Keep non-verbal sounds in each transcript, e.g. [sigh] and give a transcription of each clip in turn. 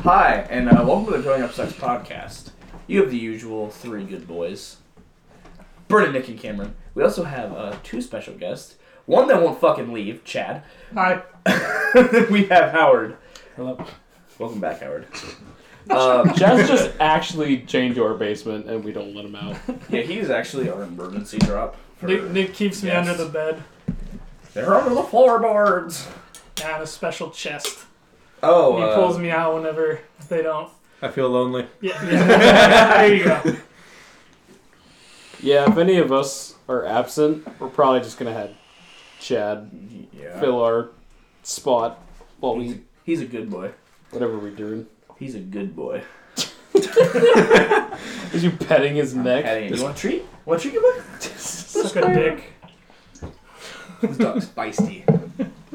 Hi, and uh, welcome to the Growing Up Sex podcast. You have the usual three good boys Brennan, Nick, and Cameron. We also have uh, two special guests. One that won't fucking leave, Chad. Hi. [laughs] we have Howard. Hello. Welcome back, Howard. [laughs] Um, Chad's just actually chained to our basement and we don't let him out. yeah, he's actually our emergency drop. For, Nick, Nick keeps me Yes. under the bed They're under the floorboards. and a special chest. Oh, he uh, pulls me out whenever they don't. I feel lonely. Yeah, [laughs] yeah. there you go. Yeah, if any of us are absent, we're probably just gonna have Chad yeah. fill our spot while He's, we he's a good boy. whatever we're doing. He's a good boy. [laughs] Is you petting his neck? Patty, you want a treat? Want a treat, good boy? Suck a dick. This dog's feisty.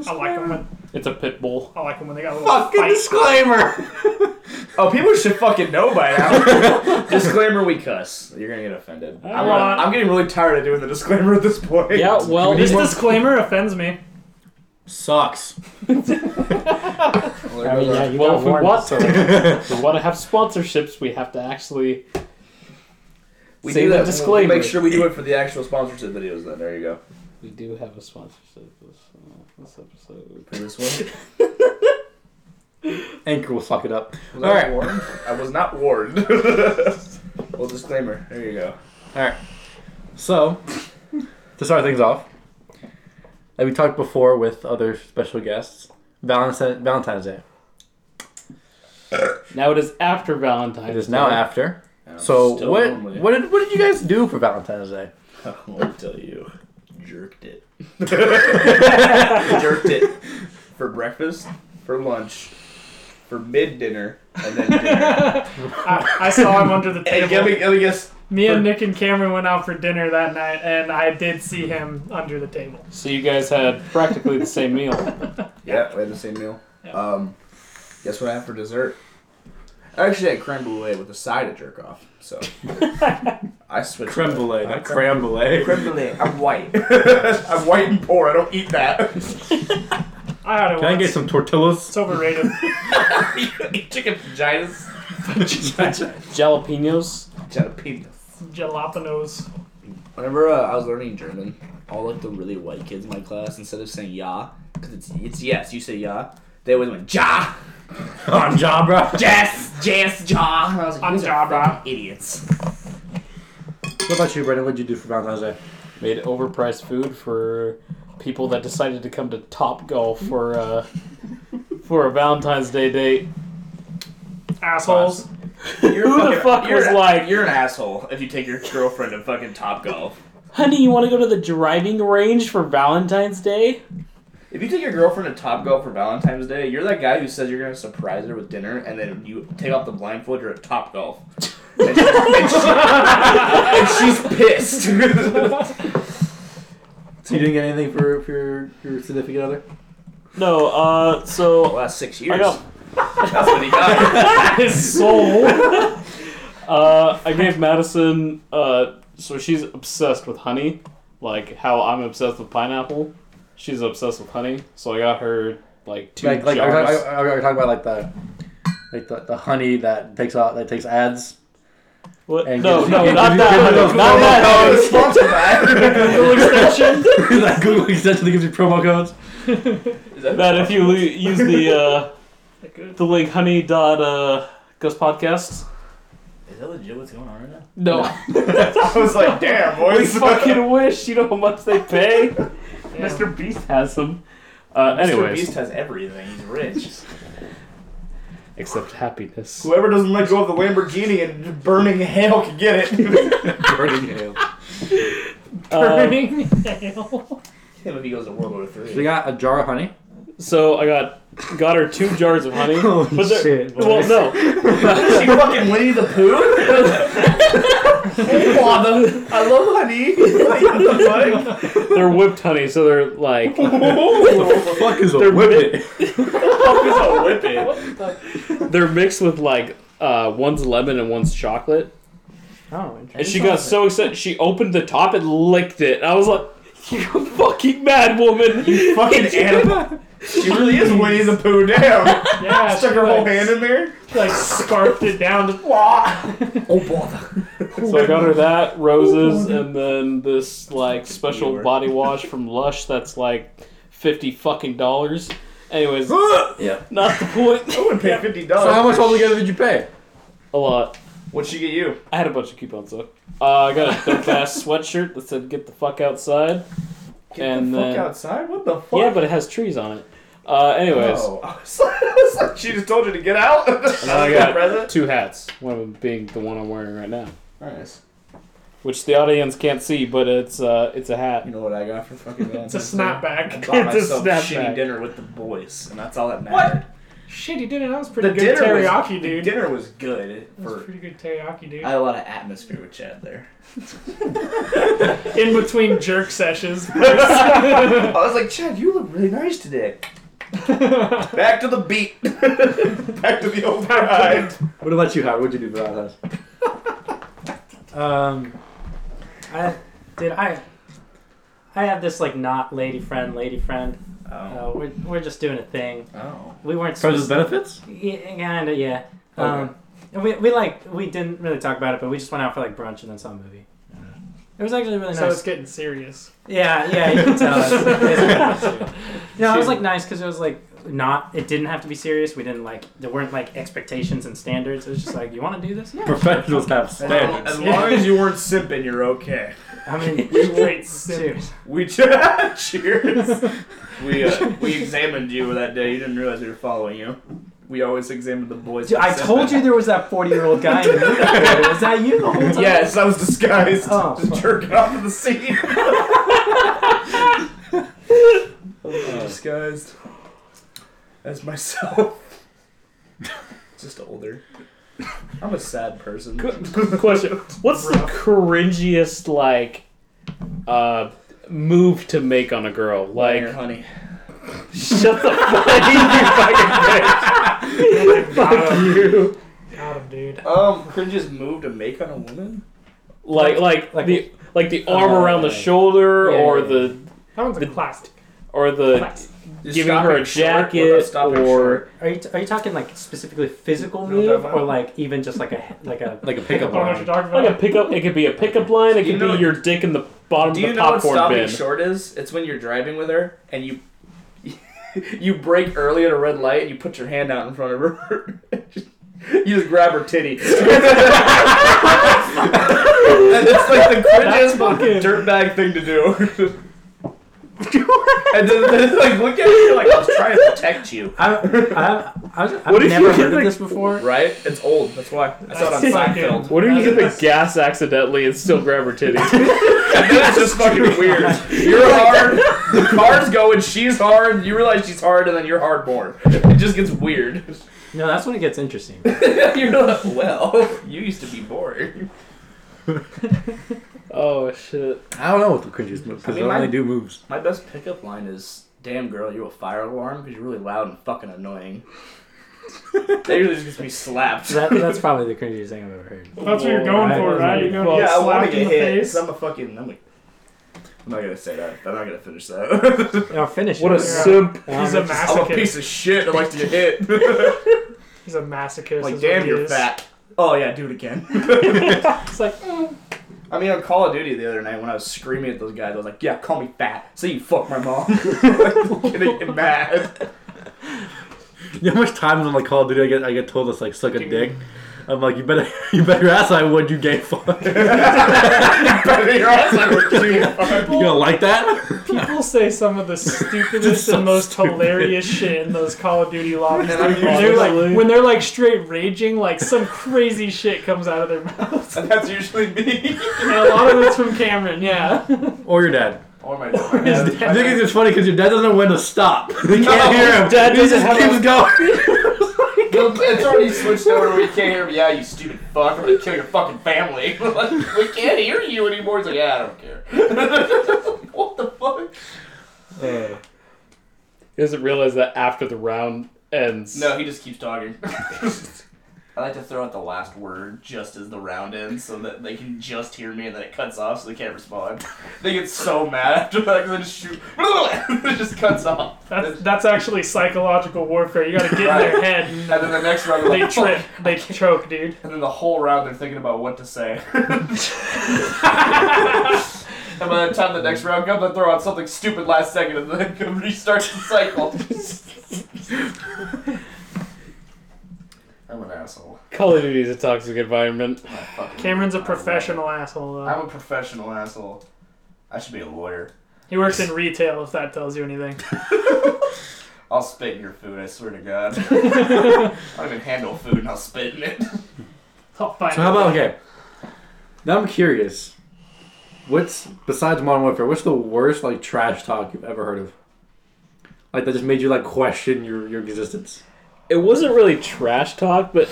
I like them when It's a pit bull. I like 'em when they got a little Fucking fight. disclaimer. [laughs] Oh, people should fucking know by now. [laughs] disclaimer: We cuss. You're gonna get offended. I'm, Come on. I'm getting really tired of doing the disclaimer at this point. Yeah, [laughs] well, This this disclaimer offends me. Sucks. I mean, yeah, you well, if we want to, if we want to have sponsorships, we have to actually. we Say do the that. disclaimer. We'll make sure we do it for the actual sponsorship videos. Then there you go. We do have a sponsorship this, uh, this episode. For this one. [laughs] Anchor will suck it up. Was All I right. warned? I was not warned. [laughs] well, disclaimer. There you go. All right. So, to start things off, like we talked before with other special guests, Valentine, Valentine's Day. Now it is after Valentine's. It is now Day. after. I'm So what what did what did you guys do for Valentine's Day? [laughs] I won't tell you. Jerked it. [laughs] [laughs] Jerked it for breakfast, for lunch, for mid dinner, and then dinner. [laughs] I, I saw him under the hey, table. let me, let me guess. Me and Nick and Cameron went out for dinner that night, and I did see him under the table. So you guys had practically the same meal. Yeah, we had the same meal. Yeah. Um, guess what I had for dessert? I actually had creme brulee with a side of jerk off. So [laughs] I switched. Creme it. brulee, I- not creme brulee. Creme brulee. I'm white. [laughs] I'm white and poor. I don't eat that. [laughs] I had it Can I get some tortillas? It's overrated. eat chicken vaginas. Jalapenos. Jalapenos. Jalapenos. Whenever uh, I was learning German, all like the really white kids in my class, instead of saying ja, because it's it's yes, you say ja, they always went ja, On job, bro. yes, yes, ja. I was like, On "You guys are ja, fucking idiots. What about you, Brendan? What did you do for Valentine's Day? Made overpriced food for people that decided to come to Top Golf for uh, for a Valentine's Day date. Assholes. You're Who the fucking- fuck you're was an- like- You're an asshole if you take your girlfriend to fucking Top Golf. Honey, you want to go to the driving range for Valentine's Day? If you take your girlfriend to Top Golf for Valentine's Day, you're that guy who says you're gonna surprise her with dinner, and then you take off the blindfold. You're at Top Golf, [laughs] and, she- and she- and she's pissed. [laughs] So you didn't get anything for, for your, your significant other? No, uh, the so last six years. I got That's what he got. [laughs] His soul. uh, I gave Madison uh, so she's obsessed with honey, like how I'm obsessed with pineapple. She's obsessed with honey, so I got her like two Like, like are, jars. are, are, are we talking about like the like the, the honey that takes out that takes ads? what? and No, gives- no, gives- not gives- that gives not promo that honey. codes. [laughs] Sponsor that. [laughs] Google extension. [laughs] that Google extension that gives you promo codes. Is that, That if you lo- use the uh, the link honey dot uh, Ghost Podcast. Is that legit what's going on right now? No, I was like, damn, boys. we fucking wish. You know how much they pay. Damn. Mr. Beast has them. Uh, Mr. anyways, Beast has everything. He's rich. [laughs] except happiness. Whoever doesn't let go of the Lamborghini and burning hail can get it. [laughs] Burning hail. Uh, Burning hail. Him if he goes to World War Three. So you got a jar of honey. So I got got her two jars of honey. Holy [laughs] but they're- shit, Well, boys. no. [laughs] she fucking Winnie the Pooh? [laughs] oh, father, I love honey. what the fuck? They're whipped honey, so they're like the fuck is a They're whippet? Fuck is a whippet? they're mixed with like uh, one's lemon and one's chocolate. Oh, interesting. And she got so excited, she opened the top and licked it. I was like, "You fucking mad woman! You fucking animal. She really is Winnie the Pooh. Damn. Yeah, [laughs] Stuck she her whole hand in there. she, like scarfed it down. To, [laughs] Oh bother. So I got her that roses, [laughs] and then this like special Lord. body wash from Lush that's like fifty fucking dollars. Anyways, [gasps] yeah. not the point. I would pay fifty dollars. So how much altogether did you pay? A lot. What'd she get you? I had a bunch of coupons though. Uh, I got a dope ass sweatshirt that said "Get the fuck outside." Get And the fuck then- outside. What the fuck? Yeah, but it has trees on it. Uh, anyways, Oh, [laughs] I was like, I was like, she just told you to get out. [laughs] and then I got present. two hats. One of them being the one I'm wearing right now, Nice. which the audience can't see, but it's uh, it's a hat. You know what I got for fucking [laughs] it's a Valentine's Day? I snapback. bought It's a myself snapback. shitty dinner with the boys, and that's all that mattered. Shit, he did it. That was pretty The good dinner teriyaki, was, dude. Dinner was good. That was pretty good teriyaki, dude. I had a lot of atmosphere with Chad there. [laughs] In between jerk sessions. [laughs] I was like, Chad, you look really nice today. [laughs] Back to the beat. Back to the old grind. What about you, Howard? What'd you do for Valentine's? Um, I did I. I have this like not lady friend, lady friend. Uh, Oh. we're, we're just doing a thing. Oh. We weren't Friends with benefits? Yeah, kinda, yeah. Okay. Um, and we, we like we didn't really talk about it, but we just went out for like brunch and then saw a movie. It was actually really so nice. it's getting serious. Yeah, yeah, you can tell. It's, it's, it's, no, it was like nice because it was like not. It didn't have to be serious. We didn't like. There weren't like expectations and standards. It was just like, you want to do this? Yeah. Professionals have standards. as long as you weren't simping, you're okay. I mean, [laughs] Straight simp. serious. We [laughs] cheers. we uh, [laughs] we examined you that day. You didn't realize we were following you. We always examined the boys. Dude, I told you there was that forty-year-old guy in the movie. Was that you the whole time? Yes, I was disguised. Oh, just fuck. jerking off in the scene. disguised as myself. Just older. [laughs] I'm a sad person. [laughs] Question: What's the cringiest like uh move to make on a girl? Like, Like, honey. shut the fuck up, you fucking bitch! Fuck you! Got him, dude. Um, cringiest move to make on a woman? Like, like, Like- the like the arm Uh, around the shoulder, yeah, or yeah, the That one's a The- classic. or the Classic. Just giving her a stopping short? What about jacket, stopping or? Are you, are you talking like specifically physical You know what I'm move, talking or like even just like a like a Like a pickup I don't know what line. you're talking about. like a pickup. It could be a pickup line. It You could know- be your dick in the bottom of the popcorn bin. Do of you the know what popcorn stopping bin. short is? It's when you're driving with her and you [laughs] you brake early at a red light and you put your hand out in front of her. [laughs] you just grab her titty. [laughs] and it's like the cringiest fucking- dirtbag thing to do. And then, then like look at me like I was trying to protect you. I, I, I was, I've What if never get, heard of like- this before. Right? It's old. That's why. I saw it on That's Seinfeld. What if you hit the gas accidentally and still grab her titty? And [laughs] then it's just fucking weird. You're hard, the car's going, she's hard, you realize she's hard, and then you're hard more. It just gets weird. No, that's when it gets interesting. [laughs] you're like, well, you used to be boring. [laughs] oh shit! I don't know what the cringiest move because I mean, I, only do moves. My best pickup line is, damn girl, you're a fire alarm because you're really loud and fucking annoying. [laughs] that usually just gets me slapped. That, that's probably the cringiest thing I've ever heard. That's what you're going Right. for, right? You're going to yeah, get I want slapped to in get the hit. face. 'cause I'm a fucking. I'm, a, I'm not gonna say that. I'm not gonna finish that. No, finish [laughs] What a it. simp! He's a I'm a masochist. piece of shit. I like to get hit. [laughs] He's a masochist. like, damn, you're is. fat. Oh yeah, do it again. It's like, mm. I mean, on Call of Duty the other night when I was screaming at those guys, I was like, "Yeah, call me fat. Say you fuck my mom." [laughs] like, getting mad. [laughs] You know how much times on like Call of Duty I get I get told to like suck a dick. I'm like, you better [laughs] [laughs] you better your ass I would you gay fuck. you Better your ass, I would kill you. gonna like that? people say some of the stupidest [laughs] so and most stupid. hilarious shit in those Call of Duty lobbies. And When they're like, when they're like straight raging, like some crazy shit comes out of their mouths. And that's usually me. And a lot of it's from Cameron, yeah. Or your dad. Or my His dad. I think it's just funny because your dad doesn't know when to stop. You No, can't hear him. dad he just have keeps a- going. [laughs] It's already switched over where you can't hear me. Yeah, you stupid fuck. I'm gonna kill your fucking family. [laughs] Like, we can't hear you anymore. He's like, yeah, I don't care. [laughs] what the fuck? He doesn't realize that after the round ends. No, he just keeps talking. I like to throw out the last word just as the round ends so that they can just hear me and then it cuts off so they can't respond. [laughs] They get so mad after that 'cause they just shoot. [laughs] it just cuts off. That's, that's actually psychological warfare. You gotta get in their head. And then the next round, they're like, trip. [laughs] They choke, dude. And then the whole round, they're thinking about what to say. and by the time the next round comes, I throw out something stupid last second and then it restarts the cycle. I'm an asshole. Call of Duty is a toxic environment. Cameron's a professional asshole. I'm a professional asshole. I should be a lawyer. He works in [laughs] retail. If that tells you anything. [laughs] I'll spit in your food, I swear to God. [laughs] I don't even handle food and I'll spit in it. I'll find So how about okay? Now I'm curious. What's besides Modern Warfare? What's the worst like trash talk you've ever heard of? Like that just made you like question your your existence. It wasn't really trash talk, but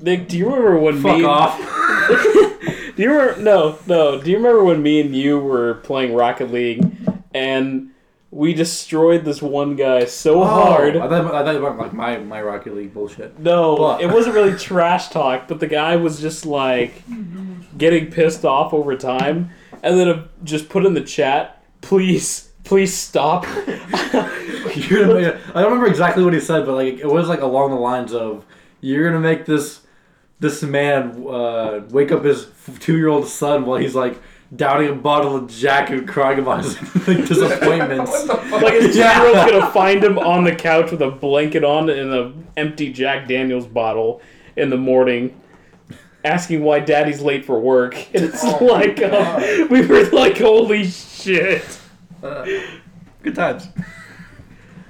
Nick, do you remember when Fuck me? off. [laughs] [laughs] Do you remember? No, no. Do you remember when me and you were playing Rocket League and we destroyed this one guy so hard? Oh, I thought I thought about like my my Rocket League bullshit. No, What? it wasn't really trash talk, but the guy was just like getting pissed off over time, and then uh, just put in the chat, please, please stop. [laughs] You're gonna make I don't remember exactly what he said, but like it was like along the lines of you're gonna make this this man uh, wake up his two year old son while he's like downing a bottle of Jack and crying about his [laughs] like, disappointments. [laughs] like his two-year-old's gonna find him on the couch with a blanket on and an empty Jack Daniels bottle in the morning. Asking why daddy's late for work. And it's Oh like, um, we were like, holy shit. Good times.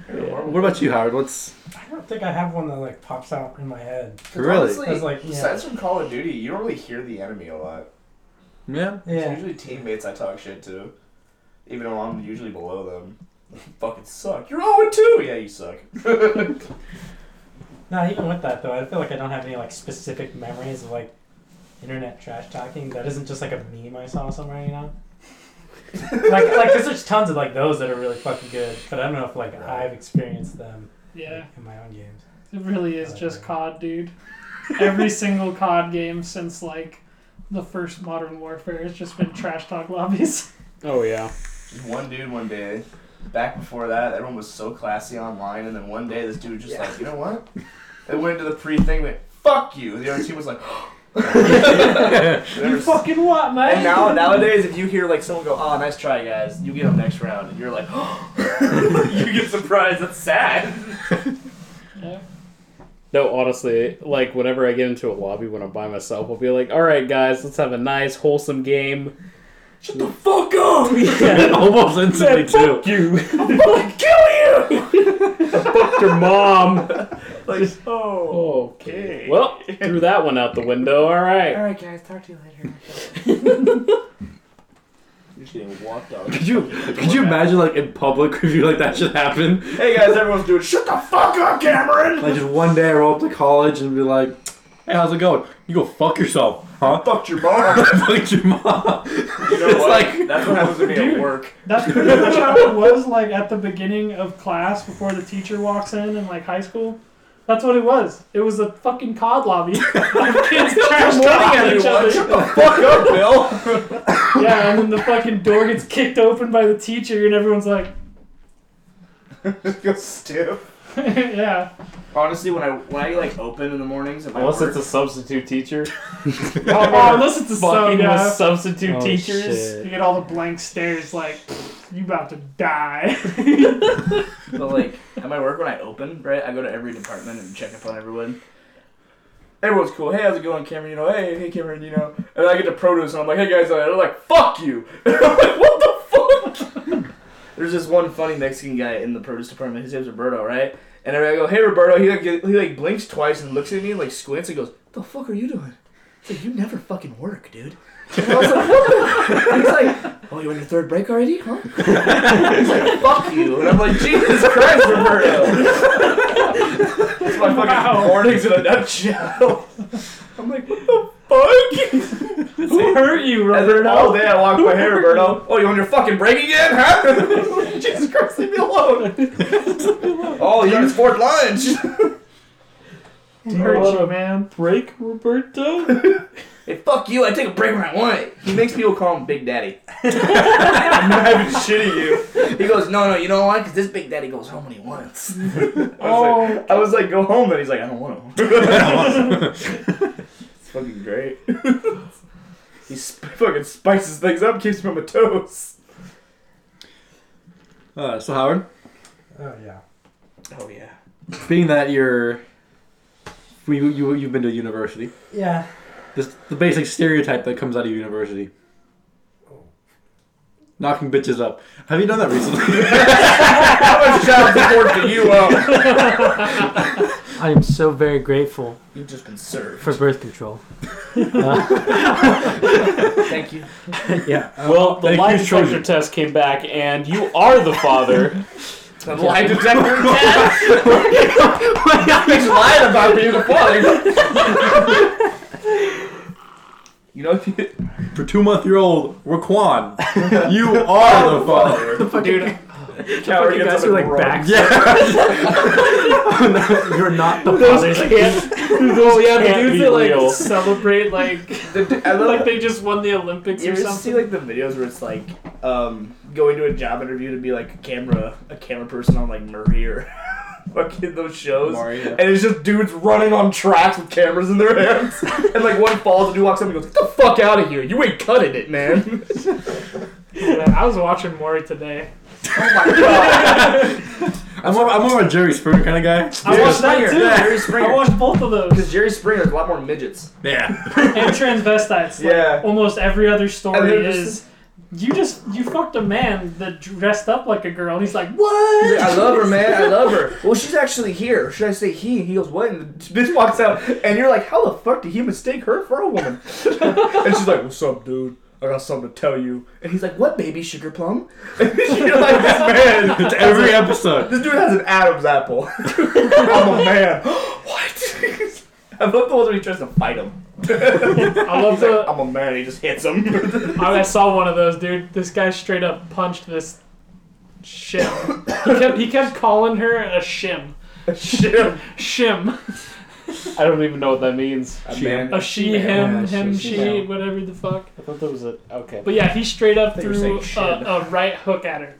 What about you, Howard? What's I don't think I have one that like pops out in my head. really? Honestly, I like, yeah. Aside from Call of Duty, you don't really hear the enemy a lot. Yeah. It's Yeah. usually teammates I talk shit to. Even though I'm usually below them. [laughs] Fucking suck. You're 0 2! Yeah, you suck. [laughs] No, even with that though, I feel like I don't have any like specific memories of like internet trash talking. That isn't just like a meme I saw somewhere, you know. [laughs] like, like, cause there's tons of like those that are really fucking good, but I don't know if like I've experienced them Yeah, in my own games. it really is just uh, COD, dude. Every single COD game since like the first Modern Warfare has just been trash talk lobbies. [laughs] Oh, yeah. Just one dude one day. Back before that, everyone was so classy online, and then one day this dude was just like, you know what? They went into the pre thing, went, fuck you. And the other team was like, [gasps] [laughs] you fucking what, man? And now nowadays, if you hear like someone go, "Oh, nice try, guys," you get them next round, and you're like, "Oh, [laughs] you get surprised. That's sad. Yeah. [laughs] No, honestly, like whenever I get into a lobby when I'm by myself, I'll be like, "All right, guys, let's have a nice, wholesome game." Shut the fuck up! [laughs] Yeah, [laughs] Almost instantly too. fuck you. [laughs] fucking kill you! Fuck your mom. like, oh. Okay. Well, threw that one out the window. All right. All right, guys. Talk to you later. You're just getting walked out. Could you could you imagine like in public if you like that should happen? Hey guys, everyone's doing. Shut the fuck up, Cameron! Like just one day I roll up to college and be like, "Hey, how's it going?" You go fuck yourself, huh? Fucked your mom. [laughs] Fuck your mom. You know It's what? like- That's what happens to me at work. That's pretty much how it was like at the beginning of class before the teacher walks in in like high school. That's what it was. It was a fucking COD lobby. [laughs] Kids trash Good morning, talking each everyone. Shut other. the fuck up, Bill. [laughs] Yeah, and then the fucking door gets kicked open by the teacher, and everyone's like, Just go stiff. [laughs] yeah. Honestly, when I when I like open in the mornings at my Unless work, it's a substitute teacher. [laughs] Oh, oh, unless it's a sub, Fucking with substitute Oh, teachers. shit. You get all the blank stares, like, you about to die. [laughs] But like at my work when I open, right, I go to every department and check up on everyone. Everyone's cool. Hey, how's it going, Cameron? You know, hey, hey, Cameron. You know, and then I get to produce, and I'm like, hey guys, and they're like, fuck you. And I'm like, what the fuck? There's this one funny Mexican guy in the produce department. His name's Roberto, right? And I go, hey, Roberto. He like he like blinks twice and looks at me and like squints and goes, the fuck are you doing? He's like, you never fucking work, dude. And I was like, what? [laughs] And he's like, oh, you on your third break already, huh? He's like, fuck you. And I'm like, Jesus Christ, Roberto. That's my fucking Wow. mornings in a nutshell. [laughs] I'm like, what the fuck? [laughs] Who hurt you, And then Roberto? all day I walk my hair, Roberto. [laughs] Oh, you on your fucking break again, huh? [laughs] Jesus Christ, leave me alone. oh, you're on his fourth lunch. Hurt you, man. break, Roberto? Hey, fuck you! I take a break when I want it. He makes people call him Big Daddy. I'm not even shitting you. He goes, no, no, you know why? Because this Big Daddy goes home when he wants. I was, Oh. like, I was like, go home, and he's like, I don't want to. It's fucking great. [laughs] he sp- fucking spices things up, keeps me on my toes. Uh, so Howard, Oh yeah. Oh yeah. being that you're, you, you you've been to university, Yeah. this the basic stereotype that comes out of university. Knocking bitches up. Have you done that recently? How much child support do you owe? [laughs] I am so very grateful You've just been served. for birth control. [laughs] Thank you. [laughs] yeah. Um, well, the Thank lie you, detector Trojan. test came back, and you are the father. The lie detector [laughs] test. He's lying about being the father. You know, if you, For two month year old Raquan, you are the father. dude. Fucking guys who like back. [laughs] Yeah. You're not the Those father. can't. Oh yeah, the dudes be that like real. celebrate like [laughs] The, I love like they just won the Olympics You or ever something. see like the videos where it's like um, going to a job interview to be like a camera a camera person on like Maury or [laughs] fucking those shows, Maury, yeah. and it's just dudes running on tracks with cameras in their hands, and like one falls and dude walks up and goes, "Get the fuck out of here! You ain't cutting it, man!" Yeah, I was watching Maury today. Oh my god! I'm more, I'm more of a Jerry Springer kind of guy. I watched that Springer. too. Jerry Springer. I watched both of those. Because Jerry Springer's a lot more midgets. Yeah. [laughs] and transvestites. Like, Yeah. Almost every other story they're is just- you just you fucked a man that dressed up like a girl. And he's like, He's what? like, I love her, man. I love her. Well, she's actually here. Should I say he? And he goes, what? And the bitch walks out, and you're like, how the fuck did he mistake her for a woman? [laughs] and she's like, what's up, dude? I got something to tell you. And he's like, what, baby sugar plum? [laughs] [laughs] And you're like, this man. It's [laughs] every episode. This dude has an Adam's apple. I'm a man. [gasps] what? I love the ones where he tries to fight him. I love He's like, the. I'm a man. He just hits him. I saw one of those, dude. This guy straight up punched this shim. He kept he kept calling her a shim. Shim. Shim. I don't even know what that means. A She- man. A she, him, Yeah, him, she, she, she. whatever the fuck. I thought that was it. Okay. But yeah, he straight up thought you were threw a, a right hook at her.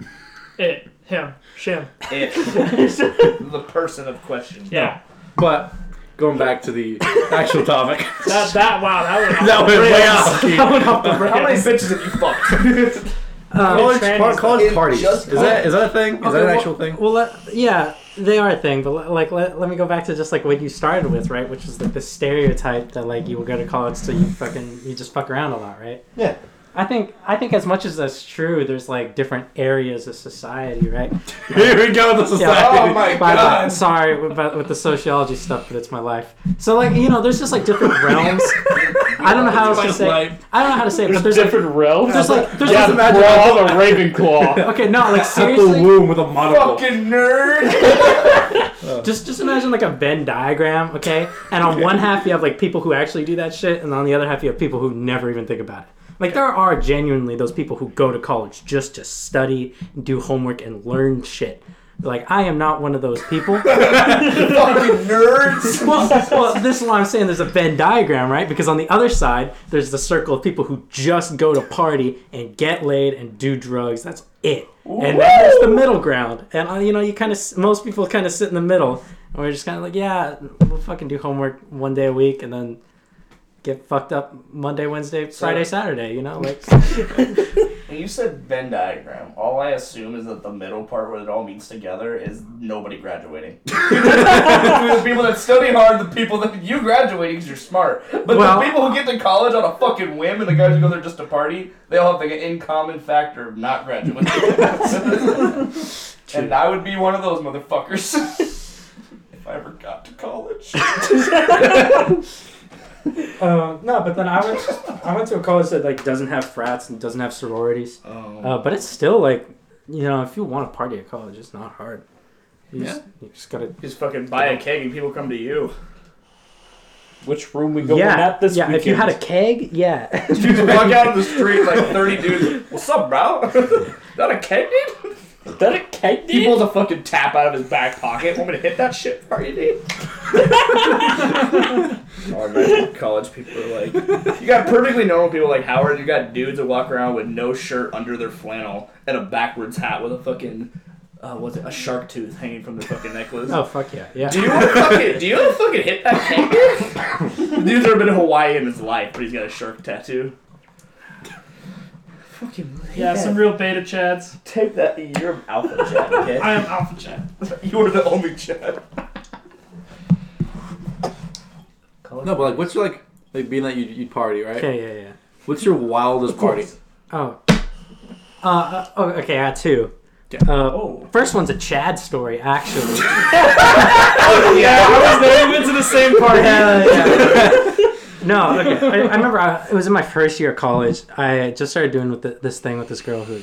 It, him, shim. It. [laughs] the person of question. Yeah. But going back to the actual topic. That that wow, that went off That went way rails. off. [laughs] That went off the How many bitches have you fucked? Um, [laughs] college, par- college parties. Is that is that a thing? Is Okay, that an well- actual thing? Well, let, yeah, they are a thing, but like let, let me go back to just like what you started with, right? Which is like the stereotype that like you will go to college so you fucking you just fuck around a lot, right? Yeah. I think I think as much as that's true, there's like different areas of society, right? [laughs] Here we go with the Yeah. society. Oh my But- but- god. sorry about with the sociology stuff, but it's my life. So like you know, there's just like different [laughs] realms. I don't know how else to say. I don't know how to say it, but There's, there's like different realms. there's like there's yeah, like, the brawl a Ravenclaw. okay, no, like At the seriously, womb with a monocle. Fucking nerd. [laughs] just just imagine like a Venn diagram, okay? And on one half you have like people who actually do that shit, and on the other half you have people who never even think about it. Like there are genuinely those people who go to college just to study, and do homework, and learn shit. Like I am not one of those people. [laughs] Fucking nerds. well, well, this is why I'm saying there's a Venn diagram, right? Because on the other side, there's the circle of people who just go to party and get laid and do drugs. That's it. And then there's the middle ground. And, uh, you know, you kind of, most people kind of sit in the middle. And we're just kind of like, yeah, we'll fucking do homework one day a week and then get fucked up Monday, Wednesday, Friday, Saturday, you know? [laughs] Like, [laughs] When you said Venn diagram, all I assume is that the middle part where it all meets together is nobody graduating. [laughs] the people that study hard, the people that you graduating because you're smart. But Well- the people who get to college on a fucking whim and the guys who go there just to party, they all have like an in common factor of not graduating. and I would be one of those motherfuckers. if I ever got to college. Uh, no, but then I went, I went to a college that, like, doesn't have frats and doesn't have sororities. Oh. Uh, but it's still, like, you know, if you want to party at college, it's not hard. You, just, you just gotta Just fucking buy a keg and people come to you. Which room we going yeah, at this yeah. weekend? If you had a keg, yeah. [laughs] You just walk out on the street like [laughs] 30 dudes. What's up, bro? [laughs] Is that a keg, dude? Is that a keg, He pulls a fucking tap out of his back pocket. Want me to hit that shit for you, dude? [laughs] Oh, imagine college people are like, you got perfectly normal people like Howard. You got dudes that walk around with no shirt under their flannel and a backwards hat with a fucking, uh, what's it, a shark tooth hanging from their fucking necklace. Oh fuck yeah, yeah. Do you want to fucking? Do you want to fucking hit that kangaroo? the [laughs] dude's never been to Hawaii in his life, but he's got a shark tattoo. Fucking Yeah, some real beta chads. take that. You're alpha Chad, okay? [laughs] I am alpha chad. [laughs] you are the only chat. No, but like, what's your like, like being that you you party, right? Okay, yeah, yeah. What's your wildest party? Oh. Uh, uh, oh, okay, I had two. Yeah. Uh, Oh. First one's a Chad story, actually. [laughs] Oh yeah. I was there. We went to the same party. Yeah, yeah. No, okay. I, I [laughs] remember I, it was in my first year of college. I just started doing with the, this thing with this girl who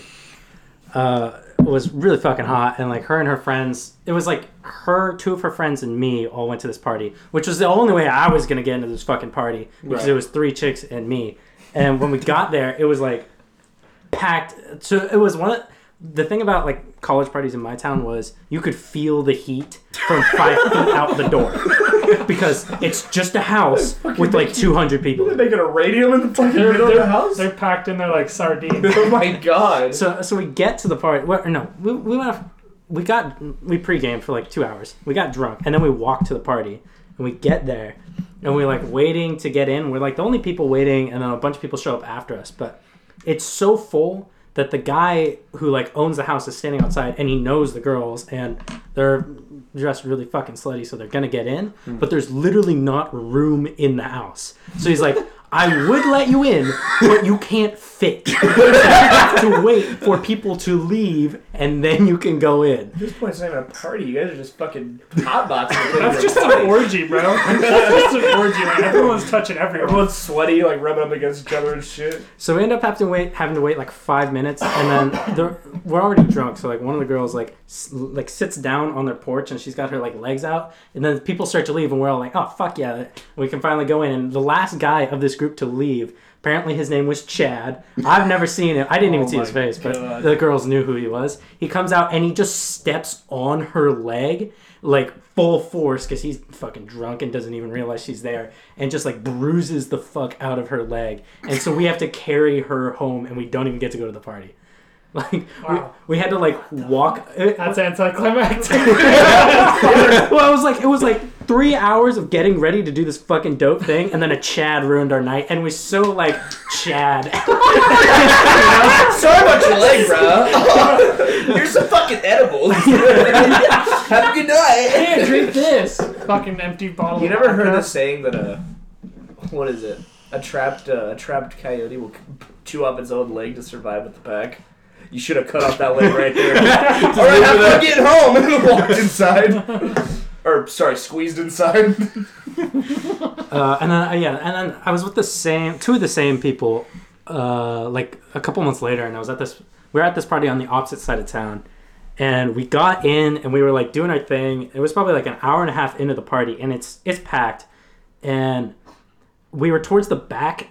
uh, was really fucking hot, and like her and her friends. It was like her, two of her friends, and me all went to this party, which was the only way I was gonna get into this fucking party because Right. it was three chicks and me. And when we got there, it was like packed. So it was one. Of, the thing about like college parties in my town was you could feel the heat from five [laughs] feet out the door because it's just a house with like 200 people. They're making a radio in the fucking They're, middle of the they're, house. they're packed in there like sardines. [laughs] oh my god. So so we get to the party. Well, no, we, we went. off- We got we pre-gamed for like two hours. We got drunk and then we walked to the party and we get there and we're like waiting to get in. We're like the only people waiting and then a bunch of people show up after us. But it's so full that the guy who like owns the house is standing outside and he knows the girls and they're dressed really fucking slutty so they're gonna get in hmm. but there's literally not room in the house. So he's like i would let you in but you can't fit [laughs] you have to wait for people to leave and then you can go in At this point, it's not even a party. You guys are just fucking hotbots. [laughs] [laughs] That's just an orgy, bro. That's just an orgy. Like, everyone's touching everyone. Everyone's sweaty, like rubbing up against each other and shit. So we end up having to wait, having to wait like five minutes, and then we're already drunk. So like one of the girls like s- like sits down on their porch, and she's got her like legs out, and then people start to leave, and we're all like, oh fuck yeah, we can finally go in. And the last guy of this group to leave, apparently his name was Chad. I've never seen him. I didn't even Oh see his face, but the girls knew who he was. He comes out and he just steps on her leg like full force because he's fucking drunk and doesn't even realize she's there and just like bruises the fuck out of her leg and so we have to carry her home and we don't even get to go to the party [laughs] like Wow. we, we had to like walk it- That's anticlimactic. [laughs] well it was like it was like three hours of getting ready to do this fucking dope thing and then a chad ruined our night and we're so like chad [laughs] Sorry about your leg, bro. [laughs] Here's some fucking edibles. [laughs] Have a good night. Hey, drink this. Fucking empty bottle. You never heard the saying that a what is it? A trapped uh, a trapped coyote will chew off its own leg to survive with the pack. You should have cut off that leg right there. All right, have fun getting home. And walked inside. Or sorry, squeezed inside. [laughs] Uh, and then uh, yeah, and then I was with the same two of the same people, uh, like a couple months later, and I was at this. We were at this party on the opposite side of town, and we got in and we were like doing our thing. It was probably like an hour and a half into the party, and it's it's packed, and we were towards the back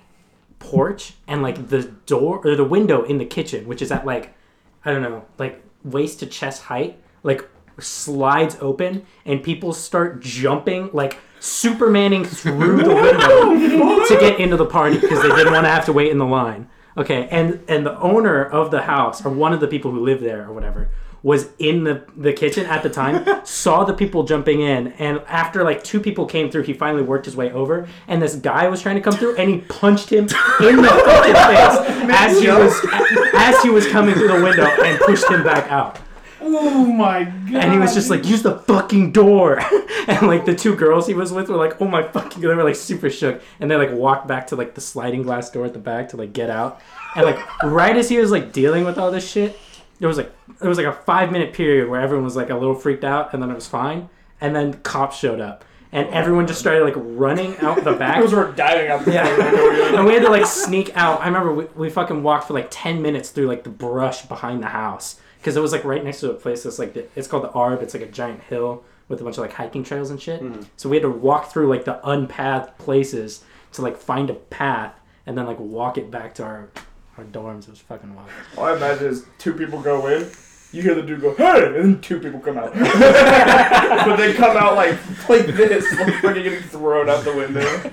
porch, and like the door or the window in the kitchen, which is at like I don't know, like waist to chest height, like slides open and people start jumping like supermaning through the [laughs] window to get into the party because they didn't want to have to wait in the line. Okay and and the owner of the house or one of the people who lived there or whatever was in the, the kitchen at the time [laughs] saw the people jumping in and after like two people came through he finally worked his way over and this guy was trying to come through and he punched him in the fucking face [laughs] as he was as he was coming through the window and pushed him back out Oh my god. and he was just like, use the fucking door. [laughs] and like the two girls he was with were like, oh my fucking, god they were like super shook. And they like walked back to like the sliding glass door at the back to like get out. And like right as he was like dealing with all this shit, there was like, it was like a five minute period where everyone was like a little freaked out and then it was fine. And then cops showed up. And everyone just started like running out the back. Those were diving out the Yeah. fucking window. [laughs] and we had to like sneak out. I remember we, we fucking walked for like 10 minutes through like the brush behind the house because it was like right next to a place that's like the, it's called the Arb. It's like a giant hill with a bunch of like hiking trails and shit. Mm-hmm. So we had to walk through like the unpathed places to like find a path and then like walk it back to our our dorms. It was fucking wild. All I imagine is two people go in, You hear the dude go, "Hey!" and then two people come out, [laughs] but they come out like like this, like fucking getting thrown out the window.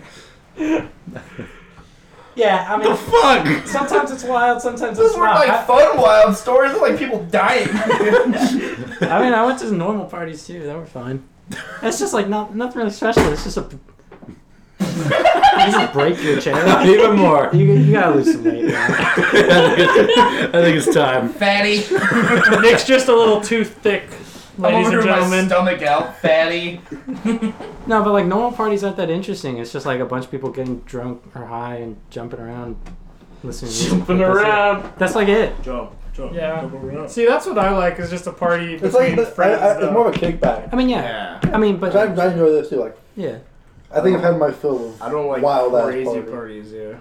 [laughs] Yeah, I The mean, fuck? sometimes it's wild, sometimes it's Those it's were not. like fun, wild stories. They're like people dying. [laughs] I mean, I went to normal parties too. That were fine. It's just like not nothing really special. It's just a. you just break your chair. [laughs] Even more. You, you gotta lose some weight. Man. [laughs] I think it's time. Fatty. Nick's just a little too thick, I'm ladies over and my gentlemen. stomach out, fatty. No, but like normal parties aren't that interesting. It's just like a bunch of people getting drunk or high and jumping around, listening to music. Jumping That's it. around. That's like it. Jump, jump, Yeah. jump around. See, that's what I like. Is just a party It's like between I, friends. I, it's though. more of a kickback. I mean, yeah. Yeah. I mean, but But I, I enjoy this too. Like yeah, I think I've had my fill of. I don't like Wild ass crazy party. parties. Yeah.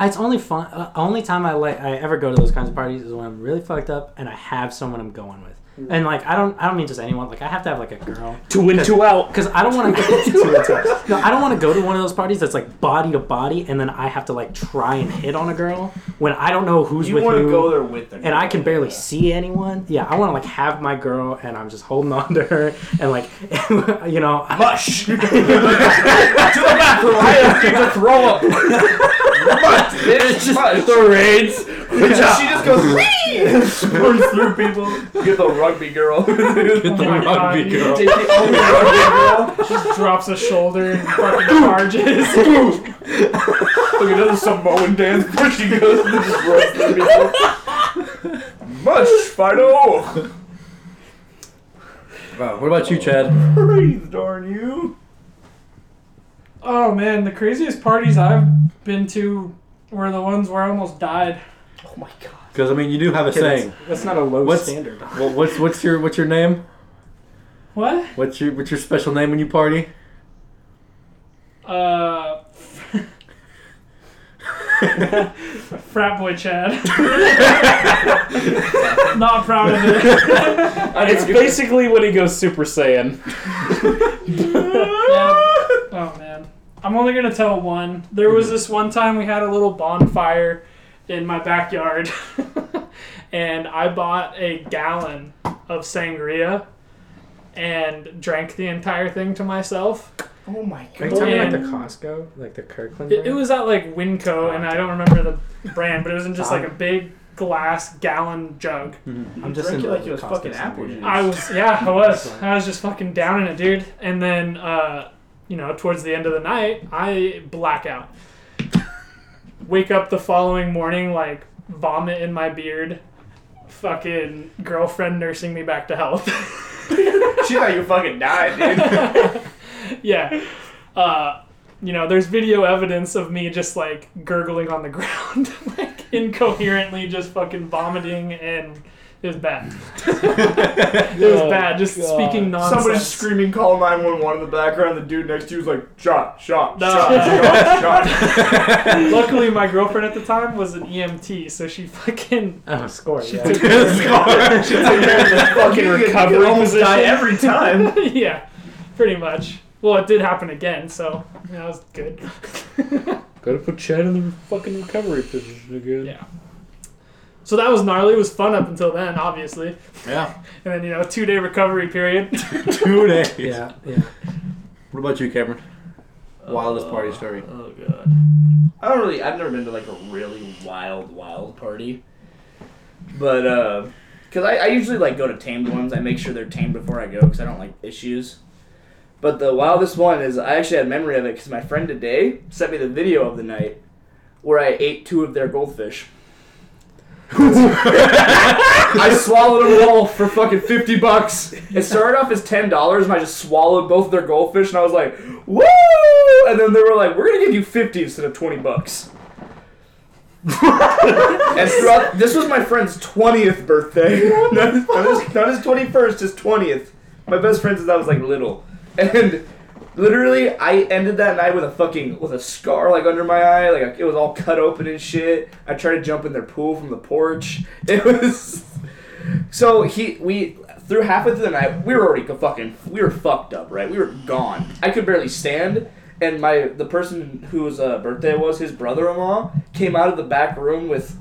it's only fun. Uh, only time I like I ever go to those kinds of parties is when I'm really fucked up and I have someone I'm going with. Mm-hmm. And like I don't I don't mean just anyone. Like I have to have like a girl. Two in, two out. [laughs] Because I don't want [laughs] to go. no, I don't want to go to one of those parties that's like body to body, and then I have to like try and hit on a girl when I don't know who's You with want who, to go there with them, and I can barely see anyone. Yeah, I want to like have my girl, and I'm just holding on to her, and like, [laughs] you know, I- Mush to the bathroom. I have to throw up. Mush, bitch. Mush. The raids. She just goes runs through people. Get the rugby girl. [laughs] Get The Oh my God, rugby you girl. the only rugby girl. just drops a shoulder and fucking charges. [laughs] Look at another Samoan dance before she goes and just runs through people. Mush, Fido. Wow. What about you, Chad? Breathe, darn you. Oh man, the craziest parties I've been to were the ones where I almost died. Oh my god. Because I mean, you do have a saying. that's not a low What's- standard. Well, what's what's your what's your name? What? What's your what's your special name when you party? Uh. [laughs] Frat boy Chad. [laughs] Not proud of it. [laughs] It's basically when he goes Super Saiyan. Yeah. Oh man. I'm only gonna tell one. There was this one time we had a little bonfire in my backyard, [laughs] and I bought a gallon of sangria and drank the entire thing to myself. Oh my god! Are you god. talking Yeah. about the Costco, like the Kirkland? It, it was at like Winco, and I don't remember the brand, but it was in just like a big glass gallon jug. I'm just drank in it like it was Costco fucking apple juice. I was, yeah, I was. I was just fucking down in it, dude. And then, uh, you know, towards the end of the night, I black out. Wake up the following morning, like vomit in my beard. Fucking girlfriend nursing me back to health. [laughs] She thought you fucking died, dude. [laughs] yeah. Uh, you know, there's video evidence of me just like gurgling on the [laughs] ground, like incoherently just fucking vomiting, and it was bad. [laughs] It was Oh, bad, just God. speaking nonsense. Somebody's screaming, call 911 in the background. The dude next to you was like, shot, shot, No. shot, [laughs] shot, shot. [laughs] Luckily, my girlfriend at the time was an EMT, so she fucking Oh, score. she yeah. took care of the Fucking You recovery almost position. die every time. yeah, pretty much. Well, it did happen again, so that was good. Gotta put Chad in the fucking recovery position again. Yeah. So that was gnarly. It was fun up until then, obviously. Yeah. [laughs] And then you know, two day recovery period. [laughs] Two days. Yeah, yeah. What about you, Cameron? Wildest party story. Oh god. I don't really. I've never been to like a really wild, wild party. But uh, cause I, I usually like go to tamed ones. I make sure they're tamed before I go because I don't like issues. But the wildest one is I actually had memory of it because my friend today sent me the video of the night where I ate two of their goldfish. I swallowed them all for fucking fifty bucks. It started off as ten dollars, and I just swallowed both their goldfish, and I was like, "Woo!" And then they were like, "We're gonna give you fifty instead of twenty bucks." [laughs] and throughout, this was my friend's twentieth birthday, not his, not his, not his twenty-first, his twentieth. My best friend since I was like little, and literally, I ended that night with a fucking with a scar like under my eye, like it was all cut open and shit. I tried to jump in their pool from the porch. [laughs] It was so he we through half of the night we were already fucking we were fucked up right we were gone I could barely stand and my the person whose uh, birthday was his brother-in-law came out of the back room with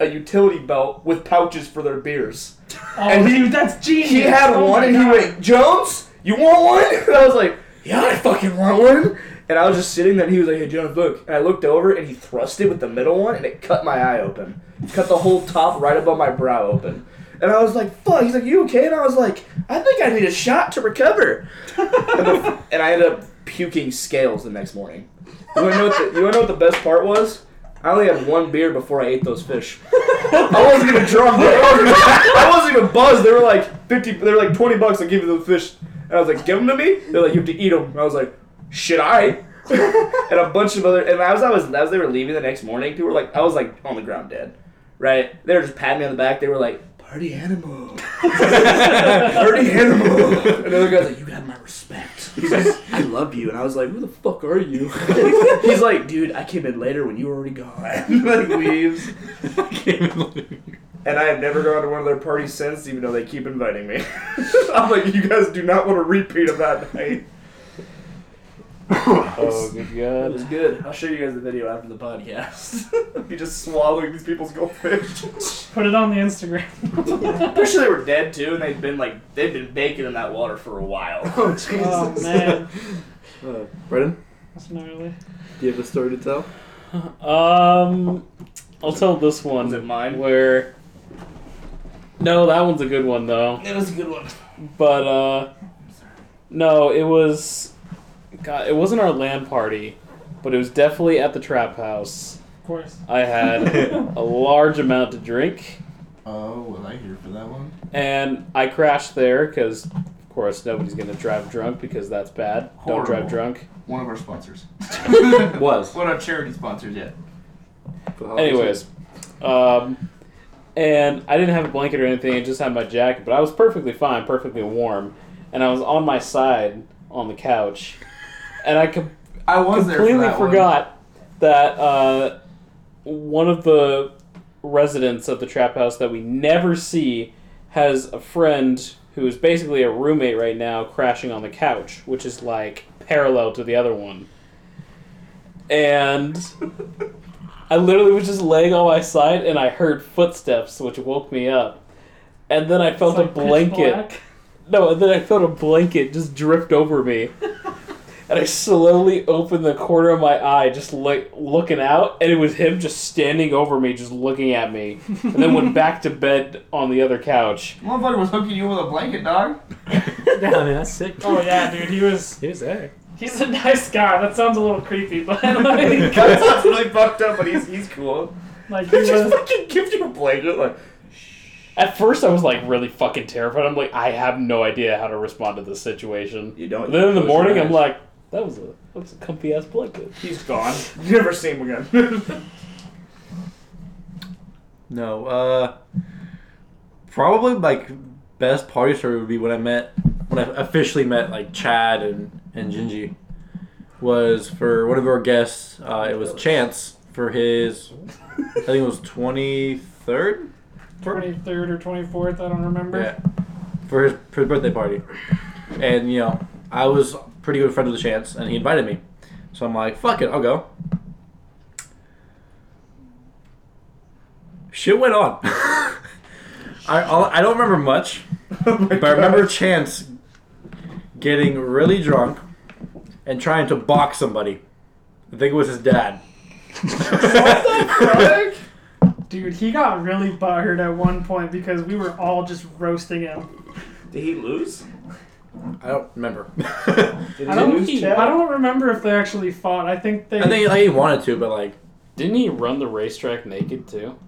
a utility belt with pouches for their beers. Oh, And he- dude, that's genius. He had Oh one and he went, Jones, you want one? And [laughs] I was like, yeah, I fucking want one. And I was just sitting there and he was like, hey, Jones, look. And I looked over and he thrust it with the middle one and it cut my eye open. Cut the whole top right above my brow open. And I was like, fuck. He's like, you okay? And I was like, I think I need a shot to recover. and, the, and I ended up puking scales the next morning. You wanna know what the, you know what the best part was? I only had one beer before I ate those fish. I wasn't even drunk. I wasn't even, I wasn't even buzzed. They were like fifty. They were like twenty bucks. I give you the fish. And I was like, give them to me. They're like, you have to eat them. And I was like, should I? [laughs] and a bunch of other. And as I was as they were leaving the next morning, people were like, I was like on the ground dead. Right? They were just patting me on the back. They were like, party animal, [laughs] party animal. And the other guy's like, you got my respect. He's like, I love you. And I was like, who the fuck are you? [laughs] He's like, dude, I came in later when you were already gone. like leaves. And I have never gone to one of their parties since, even though they keep inviting me. [laughs] I'm like, you guys do not want a repeat of that night. [laughs] Oh, good It was good. I'll show you guys the video after the podcast. [laughs] you just swallowing these people's goldfish. Put it on the Instagram. I'm pretty sure they were dead too, and they'd been like they'd been baking in that water for a while. Oh Jesus. Oh man, Uh, Brendan, that's gnarly. do you have a story to tell? Um, I'll tell this one. Was it mine? Where. No, that one's a good one though. It was a good one. But uh, no, it was. God, it wasn't our land party, but it was definitely at the trap house. Of course. I had a [laughs] large amount to drink, Oh, was I here for that one? and I crashed there because, of course, nobody's gonna drive drunk because that's bad. Don't drive drunk. One of our sponsors. [laughs] [laughs] Was. One of our charity sponsors, yeah. Anyways, um, and I didn't have a blanket or anything. I just had my jacket, but I was perfectly fine, perfectly warm, and I was on my side on the couch, and I com- [laughs] I was for completely that one. forgot that uh, one of the residents of the trap house that we never see has a friend who is basically a roommate right now crashing on the couch, which is like parallel to the other one. And [laughs] I literally was just laying on my side and I heard footsteps, which woke me up. And then I felt It's a blanket. No, and then I felt a blanket just drift over me. [laughs] and I slowly opened the corner of my eye, just like looking out, and it was him just standing over me, just looking at me. And then went back to bed on the other couch. Motherfucker was hooking you with a blanket, dog. [laughs] Yeah, I mean that's sick. Oh yeah, dude. He was. He was there. He's a nice guy. That sounds a little creepy, but [laughs] like, that sounds really fucked up, but he's he's cool. like [laughs] he He just was. fucking gives you a blanket, like At first, I was like really fucking terrified. I'm like, I have no idea how to respond to this situation. you don't. And then in the morning, I'm like, that was a that was a comfy ass blanket. he's gone. You never see him again. [laughs] No, uh, probably like best party story would be when I met when I officially met like Chad and and Gingy was for one of our guests. Uh, it was Chance for his I think it was twenty third. Twenty third or twenty fourth, I don't remember. Yeah, for his for his birthday party, and you know I was pretty good friend with the Chance, and he invited me, so I'm like, fuck it, I'll go. Shit went on. [laughs] I I'll, don't remember much, [laughs] but I remember Chance getting really drunk and trying to box somebody. I think it was his dad. [laughs] [laughs] Dude, he got really butthurt at one point because we were all just roasting him. Did he lose? I don't remember. [laughs] Did I don't, lose, Chad? I don't remember if they actually fought. I think they. I think like, he wanted to, but like Didn't he run the racetrack naked too?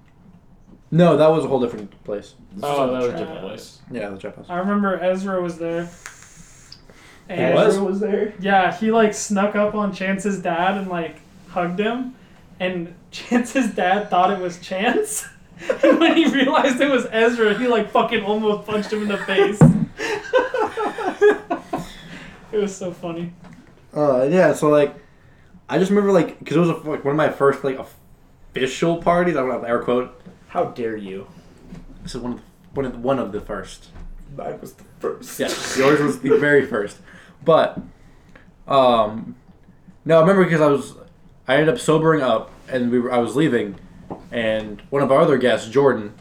no, that was a whole different place. Oh, that was a different place. Yeah, the trap house. I remember Ezra was there. And was? Ezra was there. Yeah, he like snuck up on Chance's dad and like hugged him, and [laughs] Chance's dad thought it was Chance. [laughs] And when he realized it was Ezra, he like fucking almost punched him in the face. [laughs] it was so funny. Uh, yeah. So like, I just remember like because it was a, like one of my first like official parties. I don't have air quote. How dare you? This is one of the, one of the, one of the first. Mine was the first. Yeah, yours was the very first. But, um, no, I remember because I was, I ended up sobering up and we were, I was leaving, and one of our other guests, Jordan,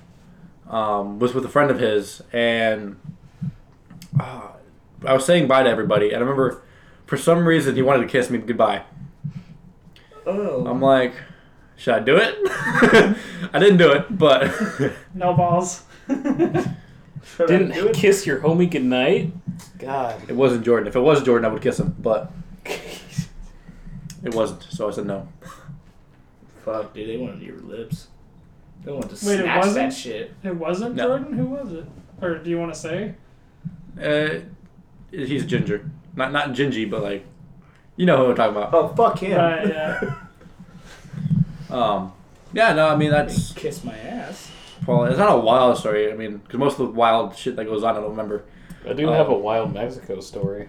um, was with a friend of his, and uh, I was saying bye to everybody, and I remember for some reason he wanted to kiss me goodbye. Oh. I'm like, should I do it? [laughs] I didn't do it, but No balls. [laughs] Didn't kiss your homie goodnight? God. it wasn't Jordan. If it was Jordan, I would kiss him, but it wasn't, so I said no. Fuck, dude, they wanted your lips. They wanted to Wait, it snatch that wasn't? shit. It wasn't No. Jordan. Who was it? Or do you want to say? Uh, he's ginger, not not gingy, but like, you know who I'm talking about. Oh, fuck him. Uh, yeah. [laughs] Um, yeah, no, I mean that's Kiss my ass. well, it's not a wild story. I mean, because most of the wild shit that goes on, I don't remember. I do have a wild Mexico story.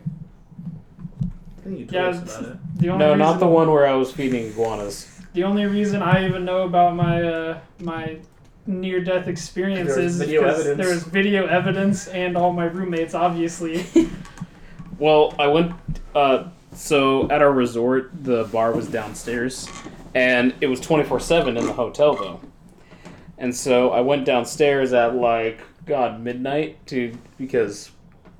I think you told Yeah, us it's- about it. The only No, reason, not the one where I was feeding iguanas. The only reason I even know about my uh, my near death experiences There was is video because evidence. there was video evidence and all my roommates, obviously. [laughs] Well, I went. Uh, so at our resort, the bar was downstairs, and it was twenty four seven in the hotel though. And so I went downstairs at like God midnight to because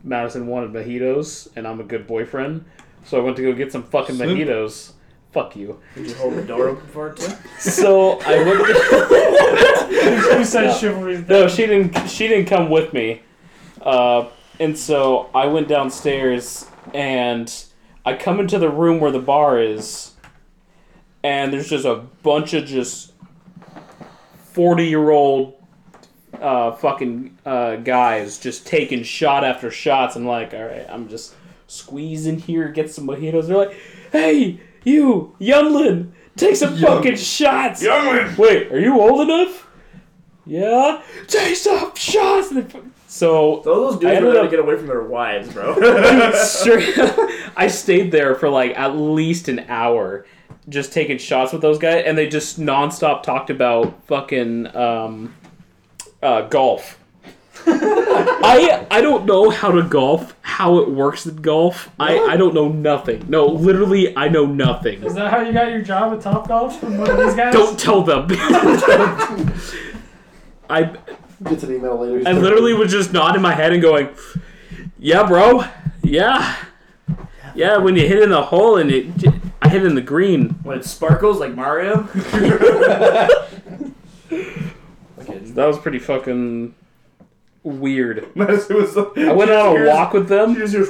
Madison wanted mojitos, and I'm a good boyfriend, so I went to go get some fucking Simp. mojitos. Fuck you. Did you hold the door open for it too? [laughs] So I went. Who [laughs] said chivalry's dead? No, she didn't. She didn't come with me, uh, and so I went downstairs and I come into the room where the bar is, and there's just a bunch of just forty year old uh, fucking uh, guys just taking shot after shots. and like, all right, I'm just squeezing here, get some mojitos. They're like, hey, you, Younglin, take some fucking shots. Youngling! Wait, are you old enough? Yeah. Take some shots. So So those I dudes were ended there to get away from their wives, bro. [laughs] [laughs] straight, I stayed there for like at least an hour, just taking shots with those guys, and they just nonstop talked about fucking um, uh, golf. [laughs] I I don't know how to golf, how it works in golf. I, I don't know nothing. No, literally, I know nothing. Is that how you got your job at Top Golf from one of these guys? Don't tell them. [laughs] I Gets an email later. I literally was just nodding my head and going, "Yeah, bro. Yeah, yeah." When you hit in the hole and it, I hit in the green. when it sparkles like Mario. [laughs] That was pretty fucking weird. [laughs] Madison was like, I went on a walk with You them. just hear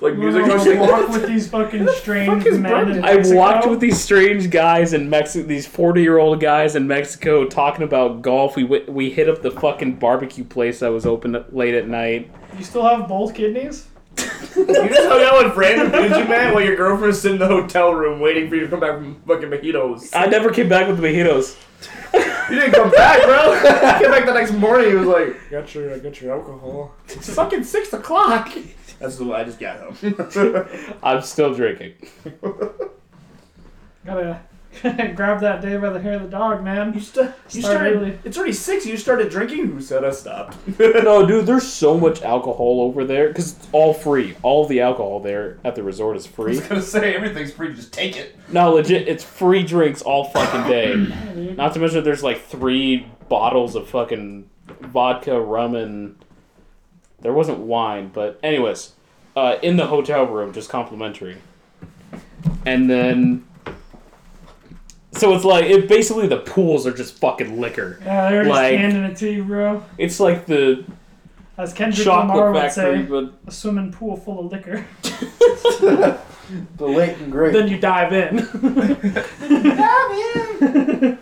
like music. were I was like, walk with these fucking strange is men in I walked with these strange guys in Mexico, these forty-year-old guys in Mexico, talking about golf. We went, we hit up the fucking barbecue place that was open late at night. You still have both kidneys? [laughs] you just hung out with random dudes, you man, while your girlfriend's sitting in the hotel room waiting for you to come back from fucking mojitos. I never came back with the mojitos. You didn't come back, bro. [laughs] I came back the next morning. He was like, "Got your, got your alcohol." It's fucking six o'clock. That's the way I just got home. [laughs] I'm still drinking. Gotta [laughs] grab that day by the hair of the dog, man. you, st- you Start started. early. It's already six. You started drinking. Who said I stopped? [laughs] No, dude, there's so much alcohol over there because it's all free. All the alcohol there at the resort is free. I free. was gonna say everything's free. Just take it. No, legit, it's free drinks all fucking day. [coughs] Not to mention there's like three bottles of fucking vodka, rum, and there wasn't wine, but anyways, uh, in the hotel room, just complimentary. And then, so it's like it basically the pools are just fucking liquor. Yeah, they're just Like- handing it to you, bro. It's like the As Kendrick Lamar chocolate would factory, say, but a swimming pool full of liquor. the late and great. then you dive in. Dive in.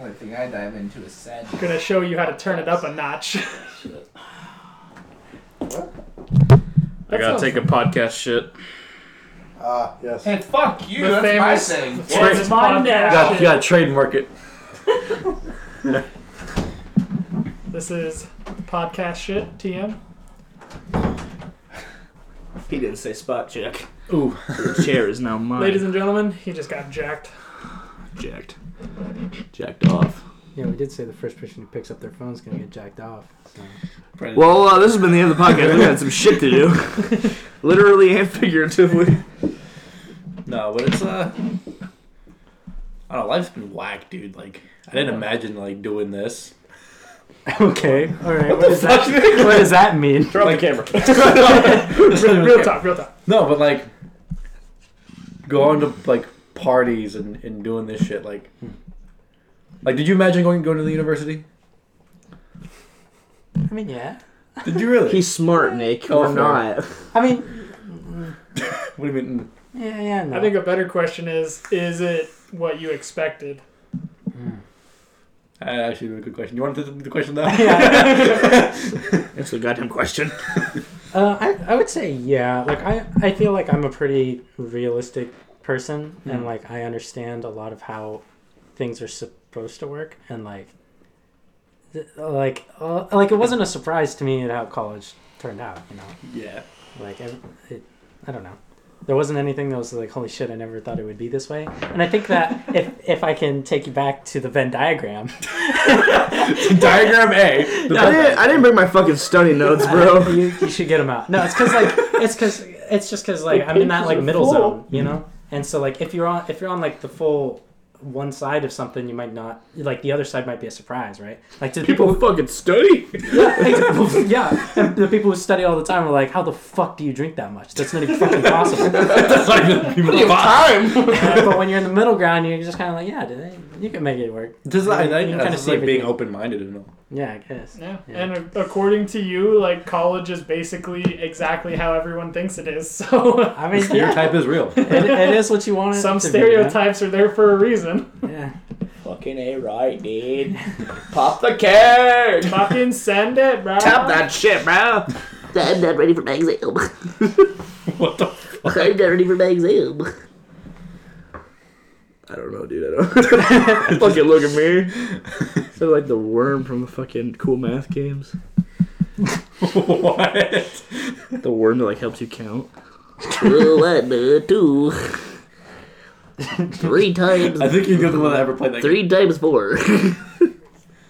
Only thing I dive into is sad. Gonna show you how to turn it up a notch. Shit. I gotta take a podcast shit. Ah, yes. And fuck you. The That's my famous- thing. the famous podcast You got, shit. you got to trademark it. [laughs] This is podcast shit, TM. He didn't say spot check. Ooh. The chair is now [laughs] mine. Ladies and gentlemen, he just got jacked. jacked, jacked off. Yeah, we did say the first person who picks up their phone is gonna get jacked off. So. Well, uh, this has been the end of the podcast. We had some shit to do, [laughs] literally and figuratively. No, but it's uh, I don't know. Life's been whack, dude. Like I didn't imagine like doing this. [laughs] Okay. All right. What does that? what does that mean? Throw out the camera. real, [laughs] real talk, real talk. No, but like going to like parties and, and doing this shit. Like, like did you imagine going going to the university? I mean, yeah. Did you really? He's smart, Nick. Oh, We're fair. not. I mean, [laughs] what do you mean? yeah, yeah. No. I think a better question is: Is it what you expected? Uh, actually, a good question. You want to do the question now? [laughs] Yeah. [laughs] That's a goddamn question. Uh, I, I would say yeah. Like I, I feel like I'm a pretty realistic person, and like I understand a lot of how things are supposed to work, and like, th- like, uh, like it wasn't a surprise to me at how college turned out. You know, yeah. like it, it, I don't know. There wasn't anything that was like, holy shit, I never thought it would be this way. And I think that [laughs] if if I can take you back to the Venn diagram, [laughs] Diagram A. The I didn't, I didn't bring my fucking study notes, bro. [laughs] you, you should get them out. No, it's because like it's because it's just because like I'm in that like middle zone, you know. And so like if you're on if you're on like the full one side of something, you might not like the other side might be a surprise, right? Like to the people, People fucking study. [laughs] yeah, like, yeah, and the people who study all the time are like, how the fuck do you drink that much? That's not even fucking possible. [laughs] That's not even people Time. [laughs] Uh, but when you're in the middle ground, you're just kind of like, yeah, dude, you can make it work. Just like, I, You I, can that's kinda see like being open minded and all. Yeah, I guess. Yeah. Yeah. And a- according to you, like college is basically exactly how everyone thinks it is. [laughs] So I mean, yeah, Stereotype is real. it, it is what you want. It some to be, man. stereotypes are there for a reason. Yeah. Fucking a right, dude. [laughs] Pop the card. Fucking send it, bro. Tap that shit, bro. I'm not ready for my exam. [laughs] what the? I'm not ready for my exam. I don't know, dude. I don't. [laughs] fucking look at me. [laughs] Sound like the worm from the fucking cool math games. what? The worm that like helps you count. One, uh, two. Three [laughs] times. I think you're the only one that ever played that. Three times four.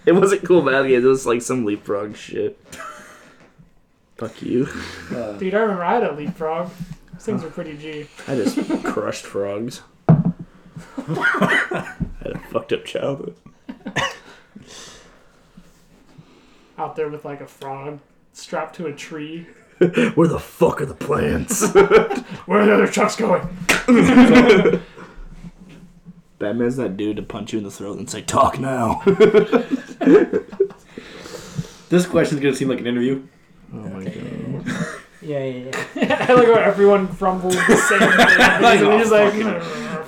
It wasn't cool math games. It was like some leapfrog shit. Fuck you. Uh, Dude, I remember I had a leapfrog. Those things are pretty G. I just crushed frogs. I [laughs] had a fucked up childhood. [laughs] Out there with like a frog strapped to a tree. [laughs] Where the fuck are the plants? Where are the other trucks going? Batman's that dude to punch you in the throat and say, "Talk now." this question's gonna seem like an interview. Oh my god. Yeah, yeah, yeah. I like how everyone grumbles the same thing. And he's like, "Oh, fucking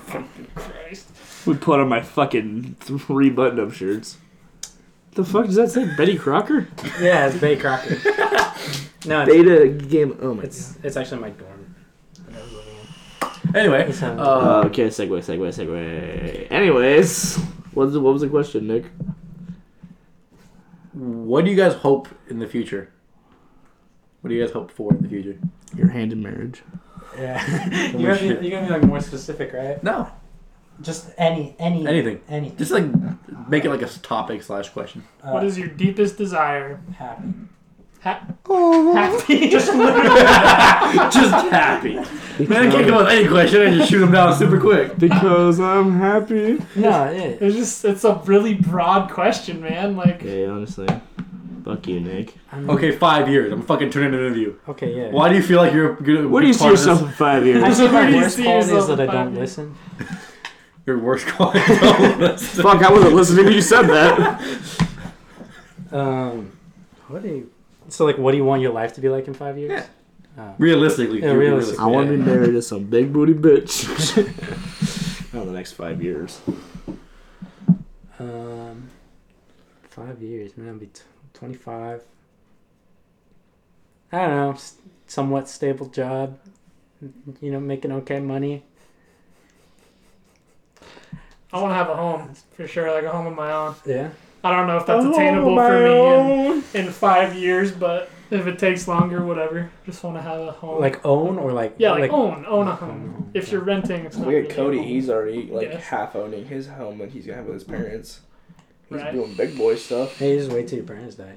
Christ. We put on my fucking three button-up shirts. The fuck does that say? Betty Crocker? Yeah, it's Bay Crocker. [laughs] no, it's, Beta game. Oh my it's it's actually my dorm. that I was living in. Anyway, It's, um, god. Uh, okay, segue, segue, segue. Anyways, what was the, what was the question, Nick? what do you guys hope in the future? What do you guys hope for in the future? Your hand in marriage. yeah. you're, gonna be, you're gonna be like more specific, right? No, Just any any Anything. anything. just like make it like a topic slash question. Uh, What is your deepest desire? happy? Ha- happy. [laughs] [laughs] just happy. Man, I can't come up with any question and just shoot them down super quick. Because I'm happy. No, yeah. It's just it's a really broad question, man. Like Okay, honestly. Fuck you, Nick. I'm, Okay, five years. I'm fucking turning an interview. Okay, yeah. Why do you feel like you're good? What do you see yourself in five [laughs] years? I think Where my do you worst see quality is yourself that I in don't five years? listen. Your worst quality. Don't. [laughs] Fuck, I wasn't listening when you said that. [laughs] Um, what do you? So like, what do you want your life to be like in five years? Yeah. Uh, Realistically, Yeah, you're. I want to be married to some big booty bitch. [laughs] Not the next five years. um, five years, man. I'll be t- twenty-five. I don't know. s- Somewhat stable job. You know, making okay money. I want to have a home for sure, like a home of my own. Yeah. I don't know if that's attainable for me in, in five years, but if it takes longer, whatever. Just want to have a home. Like own or like yeah, like, own, own a home. home, If you're renting, it's not Look really at a Cody. home. He's already like Yes. half owning his home that he's gonna have with his parents. He's Right. doing big boy stuff. Hey, just wait till your parents die.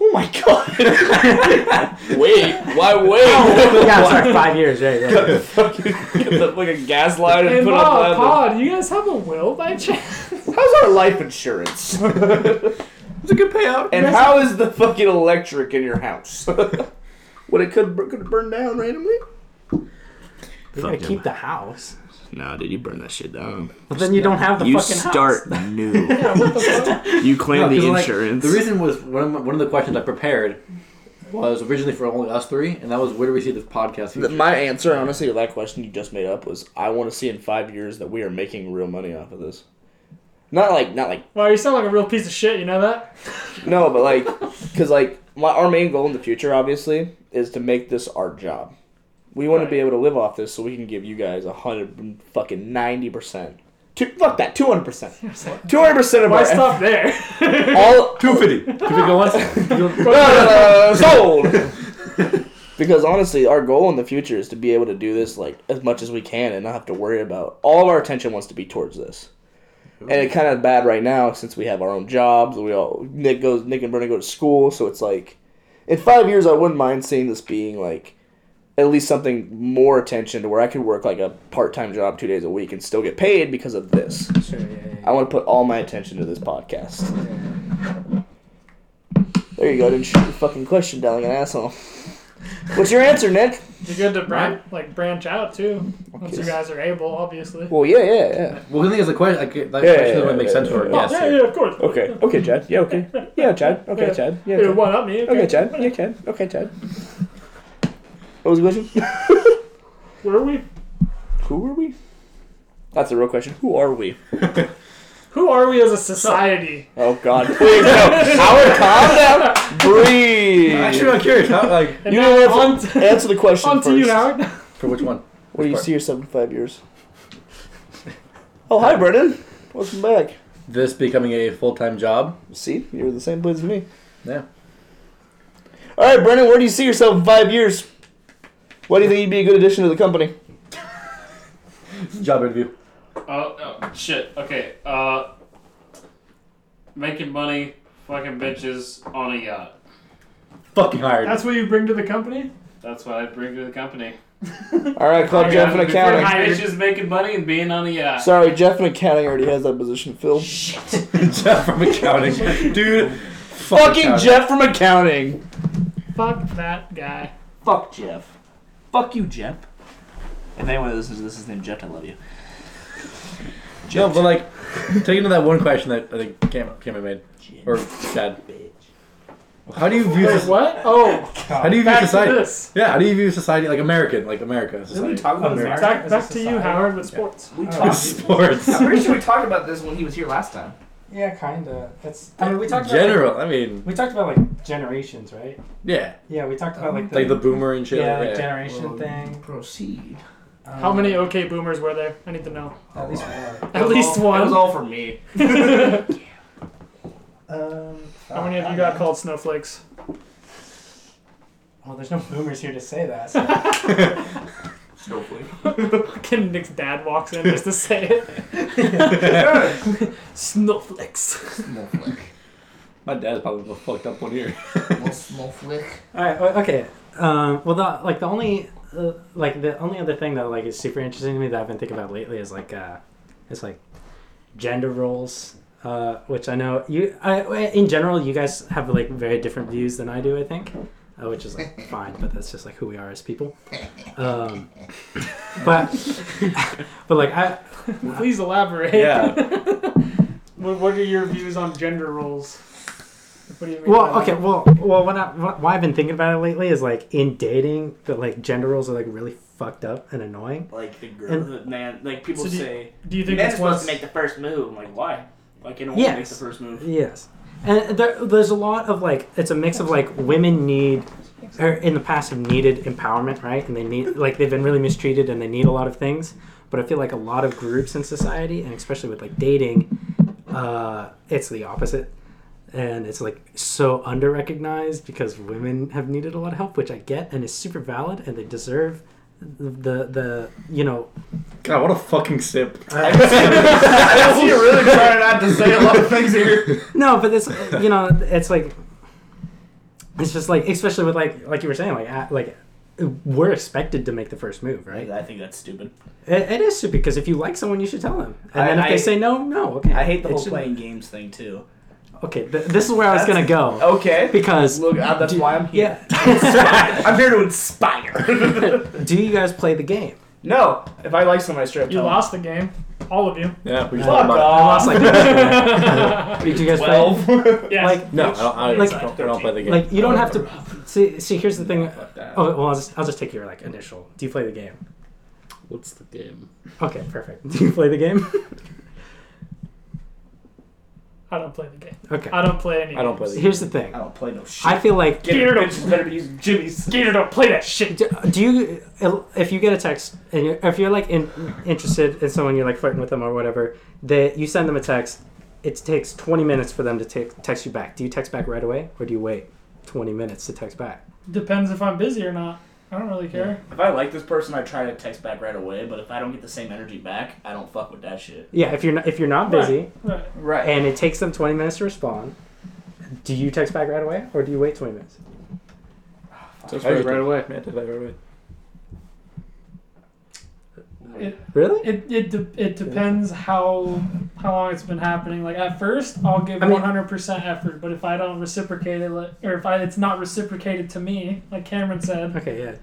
Oh my god! [laughs] wait, why wait? Oh, yeah, sorry, five years, right? Yeah. Fucking get the, like a gas line and Hey, put Ma, up that. Pod, you guys have a will by chance? How's our life insurance? [laughs] It's a good payout. and how is the fucking electric in your house? [laughs] what it could could it burn down randomly? You're gonna keep the house. No, dude, you burn that shit down. But then you don't have the you fucking start house. [laughs] new. yeah, what the fuck? You claim No, the 'cause, like, insurance. the reason was one of, my, one of the questions I prepared was originally for only us three, and that was where do we see the podcast? The- Future? My answer, honestly, to that question you just made up was I want to see in five years that we are making real money off of this. Not like, not like, Wow, you sound like a real piece of shit. You know that? no, but like, because like, my, our main goal in the future, obviously, is to make this our job. We want to be able to live off this so we can give you guys a hundred fucking ninety percent. Two, fuck that, [laughs] two hundred percent. Two hundred percent of Why our stop [laughs] there? all [laughs] two fifty. Two fifty go once. uh, sold. because honestly, our goal in the future is to be able to do this like as much as we can and not have to worry about. All of our attention wants to be towards this, and it's kind of bad right now since we have our own jobs. We all Nick goes, Nick and Brennan go to school, so it's like in five years I wouldn't mind seeing this being like at least something more attention to where I could work like a part time job two days a week and still get paid because of this. Sure, yeah, yeah, I want to put all my attention to this podcast. There you go. Didn't shoot your fucking question down like an asshole. What's your answer, Nick? You're good to branch, like branch out too. Once you guys are able, obviously. Well, yeah, yeah, yeah. Well, the thing is, the question, like, that Yeah, question yeah, doesn't yeah, make yeah, sense yeah, for a yeah. guest. yeah, yeah, of course. Okay, okay, Chad. Yeah, okay. Yeah, Chad. Okay, Yeah. Chad. Yeah, Yeah, Chad. one up me. Okay, Chad. Yeah, Chad. Okay, Chad. What was the question? [laughs] Where are we? Who are we? That's a real question. Who are we? [laughs] Who are we as a society? Oh God! [laughs] Please no. Howard, calm down. Breathe. Actually, I'm curious. How, like, And You now know on what? to, Answer the question on first. to you, Howard. for which one? Where do you part? see yourself in five years? Oh, hi, Brendan. Welcome back. This becoming a full time job. See, you're the same place as me. Yeah. All right, Brendan, where do you see yourself in five years? Why do you think you'd be a good addition to the company? Job interview. Oh, oh shit. Okay. Uh, making money, fucking bitches on a yacht. Fucking hired. That's what you bring to the company. That's what I bring to the company. [laughs] All right, call Okay, Jeff in if you're accounting. hired- Bitches making money and being on a yacht. Sorry, Jeff in accounting already has that position filled. [laughs] Jeff from accounting. Dude. Fucking accounting. Jeff from accounting. Fuck that guy. Fuck Jeff. Fuck you, Jeff. If anyone listens to this is named Jeff, I love you. No, but like, taking to that one question that I think Cam, Cameron made, or Chad. How do you view Wait, this? what? Oh, How do you view back to society? this. Yeah, how do you view society like American, like America Didn't we society? talk about this America? Back, back to you. Howard, with sports. We talked. [laughs] Sports. I'm pretty sure we talked about this when he was here last time. Yeah, kinda. It's. I mean, we talked about General. I mean, Like, we talked about like generations, right? yeah, Yeah, we talked about like the, like the boomer and shit. yeah, like, like generation Well, thing. Proceed. Um, How many OK boomers were there? I need to know. At least one. At least one. It was all for me. [laughs] [laughs] Um, How many of you got called snowflakes? Well, there's no boomers here to say that. So. [laughs] Snowflake. [laughs] Fucking Nick's dad walks in just to say it. [laughs] Snowflakes. Snowflake. My dad's probably the fucked up one here. Little snowflake. All right. Okay. Um, well, the like the only uh, like the only other thing that like is super interesting to me that I've been thinking about lately is like uh, it's like gender roles, uh, which I know you. I, in general, you guys have like very different views than I do. I think. Uh, which is like fine, but that's just like who we are as people. Um, [laughs] but [laughs] but like I [laughs] Please elaborate. Yeah. what, what are your views on gender roles? What do you mean? Well, okay, that? well, well, what, I, what why I've been thinking about it lately is like in dating, the like gender roles are like really fucked up and annoying. Like the girl, And- the man, like people So do you- say, Do you think men's it's supposed to make the first move. I'm like, why? Why can't a woman make the first move? Yes, and there, there's a lot of like it's a mix of like women need or in the past have needed empowerment, right? And they need like they've been really mistreated and they need a lot of things. But I feel like a lot of groups in society, and especially with like dating, uh, it's the opposite. And it's like so under recognized because women have needed a lot of help, which I get and is super valid, and they deserve the the you know God, what a fucking sip. Uh, [laughs] I see you're really trying not to say a lot of things here. No, but this you know it's like it's just like especially with like like you were saying like like we're expected to make the first move, right? I think that's stupid. It, it is stupid because if you like someone, you should tell them. And I- then if I- they say no, no, okay. I hate the It whole should- playing games thing too. Okay, th- this is where I was gonna go [laughs] Okay. because Look, uh, that's do- why I'm here. yeah. [laughs] I'm here to inspire. [laughs] Do you guys play the game? no, if I like someone, I straight up You tell them. lost the game, all of you. Yeah, we just Fuck talked about I lost like. Did you guys play? Twelve. Yeah. Like it. No, I don't, I Like- don't, I don't play the game. Like you don't have to. See, see. Here's the thing. Fuck that. Oh well, I'll just, I'll just take your like initial. Do you play the game? What's the game? Okay, perfect. Do you play the game? I don't play the game. Okay. I don't play any. I don't play the game. Here's the thing. I don't play no shit. I feel like Get Scared it, of- bitches better be using Jimmy's. Gator don't play that shit. Do, do you, if you get a text and you're, if you're like in, interested in someone, you're like flirting with them or whatever, that you send them a text, it takes 20 minutes for them to take, text you back. Do you text back right away or do you wait 20 minutes to text back? Depends if I'm busy or not. I don't really care. If I like this person, I try to text back right away. But if I don't get the same energy back, I don't fuck with that shit. Yeah, if you're not, if you're not busy Right. Right. and it takes them 20 minutes to respond, do you text back right away or do you wait 20 minutes? Ah, just I right, right away. Yeah, did that right away. Really? It it de- it depends how how long it's been happening. Like at first, I'll give one hundred percent effort, but if I don't reciprocate it, or if I, it's not reciprocated to me, like Cameron said, Okay, yeah.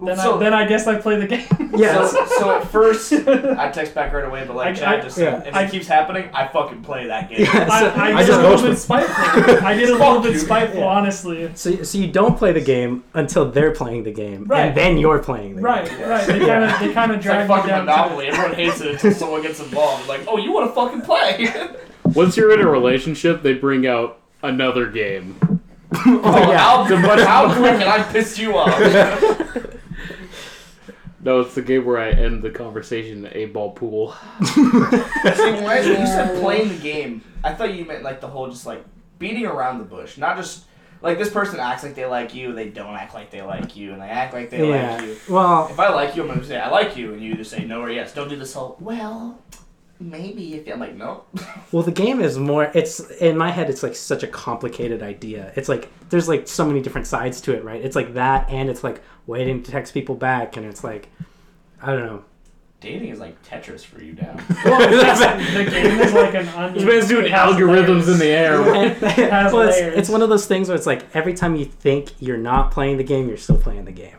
Then so, I then I guess I play the game. [laughs] Yeah. so, so at first, [laughs] I text back right away. But like I- Chad I- just said, yeah. if I- it keeps happening, I fucking play that game. Yeah, I, so- I, I get just a little bit spiteful. I get a little bit spiteful, Yeah. honestly. So, so you don't play the game until they're playing the game, Right. and then you're playing the Right, game. right. They kind of they kind of It's like drag fucking down. Monopoly. Everyone hates it until someone gets involved. Like, oh, you want to fucking play? [laughs] Once you're in a relationship, they bring out another game. oh, yeah. how, how quick can I piss you off? No, it's the game where I end the conversation in an eight-ball pool. See, when, I, you said uh, playing the game, I thought you meant like the whole just like beating around the bush, not just like this person acts like they like you, they don't act like they like you, and they act like they Yeah. like you. Well, If I like you, I'm gonna say I like you, and you either say no or yes. Don't do this whole well, maybe if you I'm like no. [laughs] well, the game is more. It's in my head. It's like such a complicated idea. It's like there's like so many different sides to it, right? It's like that, and it's like waiting to text people back, and it's like I don't know. Dating is like Tetris for you now. [laughs] Well, [laughs] it's- the game is like an onion. This man's doing algorithms layers. in the air. And- has well, it's, it's one of those things where it's like every time you think you're not playing the game, you're still playing the game.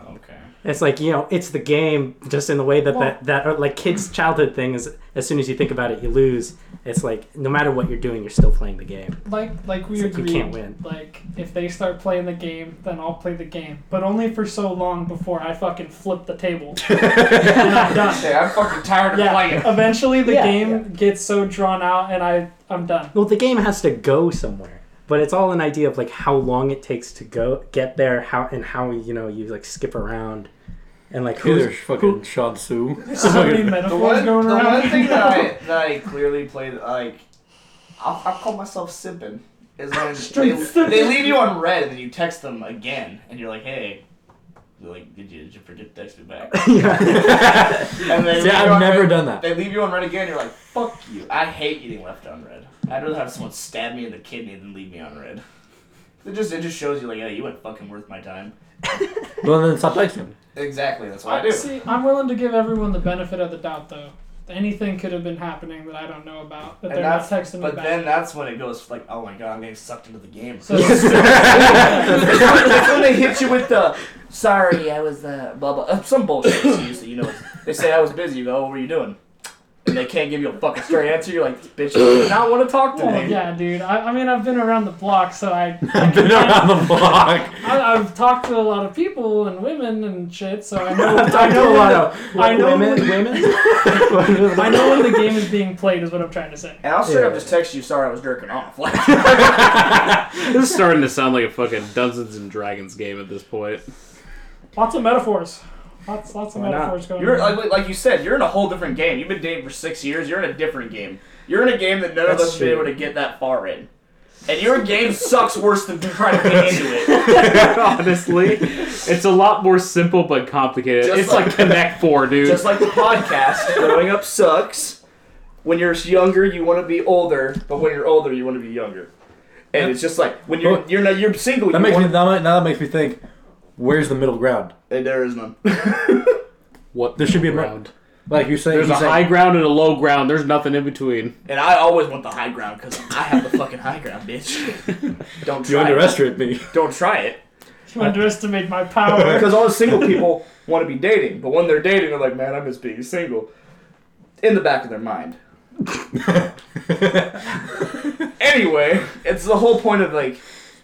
Okay. It's like you know, it's the game, just in the way that Well- that, that like kids' childhood thing is. As soon as you think about it, you lose. It's like no matter what you're doing, you're still playing the game. Like like we It's like you agreed. can't win. Like if they start playing the game, then I'll play the game, but only for so long before I fucking flip the table. [laughs] and I'm done. Hey, I'm fucking tired of Yeah. playing. Eventually, the Yeah, game yeah. gets so drawn out, and I I'm done. Well, the game has to go somewhere, but it's all an idea of like how long it takes to go get there, how and how you know you like skip around, and like Who's who's fucking Sun Tzu? [laughs] So many [laughs] The one, going the around. one thing that I [laughs] that I clearly played like, I'll, I'll call myself simping is when they, they leave you on read and then you text them again and you're like, hey, they're like, did you did you forget to text me back? [laughs] [laughs] yeah. And they See, leave you I've on never read- done that. They leave you on read again. You're like, fuck you. I hate getting left on read. I'd rather have someone stab me in the kidney than leave me on read. It just it just shows you like, yeah, you weren't fucking worth my time. Well, then stop texting. Exactly. That's what I do. See, I'm willing to give everyone the benefit of the doubt, though. Anything could have been happening that I don't know about that And they're not that's- texting me But back. then that's when it goes like, oh my god, I'm getting sucked into the game. So- [laughs] that's when they hit you with the sorry, I was uh, blah blah uh, some bullshit excuse that you know. They say I was busy. You go, what were you doing? And they can't give you a fucking straight answer. You're like, bitch, you do not want to talk to Well, me. yeah, dude. I, I mean, I've been around the block, so I, [laughs] I've been around the block. I I've talked to a lot of people and women and shit, so I know. [laughs] I've I talked to know a lot of I know women. when- Women. the, [laughs] I know when the game is being played. Is what I'm trying to say. And I'll straight up Yeah. just text you, sorry, I was jerking off. This is starting to sound like a fucking Dungeons and Dragons game at this point. Lots of metaphors. Lots, lots of Why not? metaphors going you're on. like, like you said, you're in a whole different game. You've been dating for six years. You're in a different game. You're in a game that none of That's us have been true. able to get that far in. And your game sucks worse than trying to get into it. [laughs] Honestly, it's a lot more simple but complicated. Just it's like- like, Connect Four, dude. Just like the podcast, growing up sucks. When you're younger, you want to be older, but when you're older, you want to be younger. And it's just like when you're you're not, you're single. That you makes me want, now, now that makes me think. Where's the middle ground? Hey, there is none. [laughs] What There should be a ground? Like you say, There's you a say- high ground and a low ground. There's nothing in between. and I always want the high ground because I have the fucking high ground, bitch. [laughs] Don't You try it. underestimate me. Don't try it. You underestimate my power. [laughs] Because all the single people want to be dating, but when they're dating, they're like, man, I miss being single. In the back of their mind. Anyway, it's the whole point of like,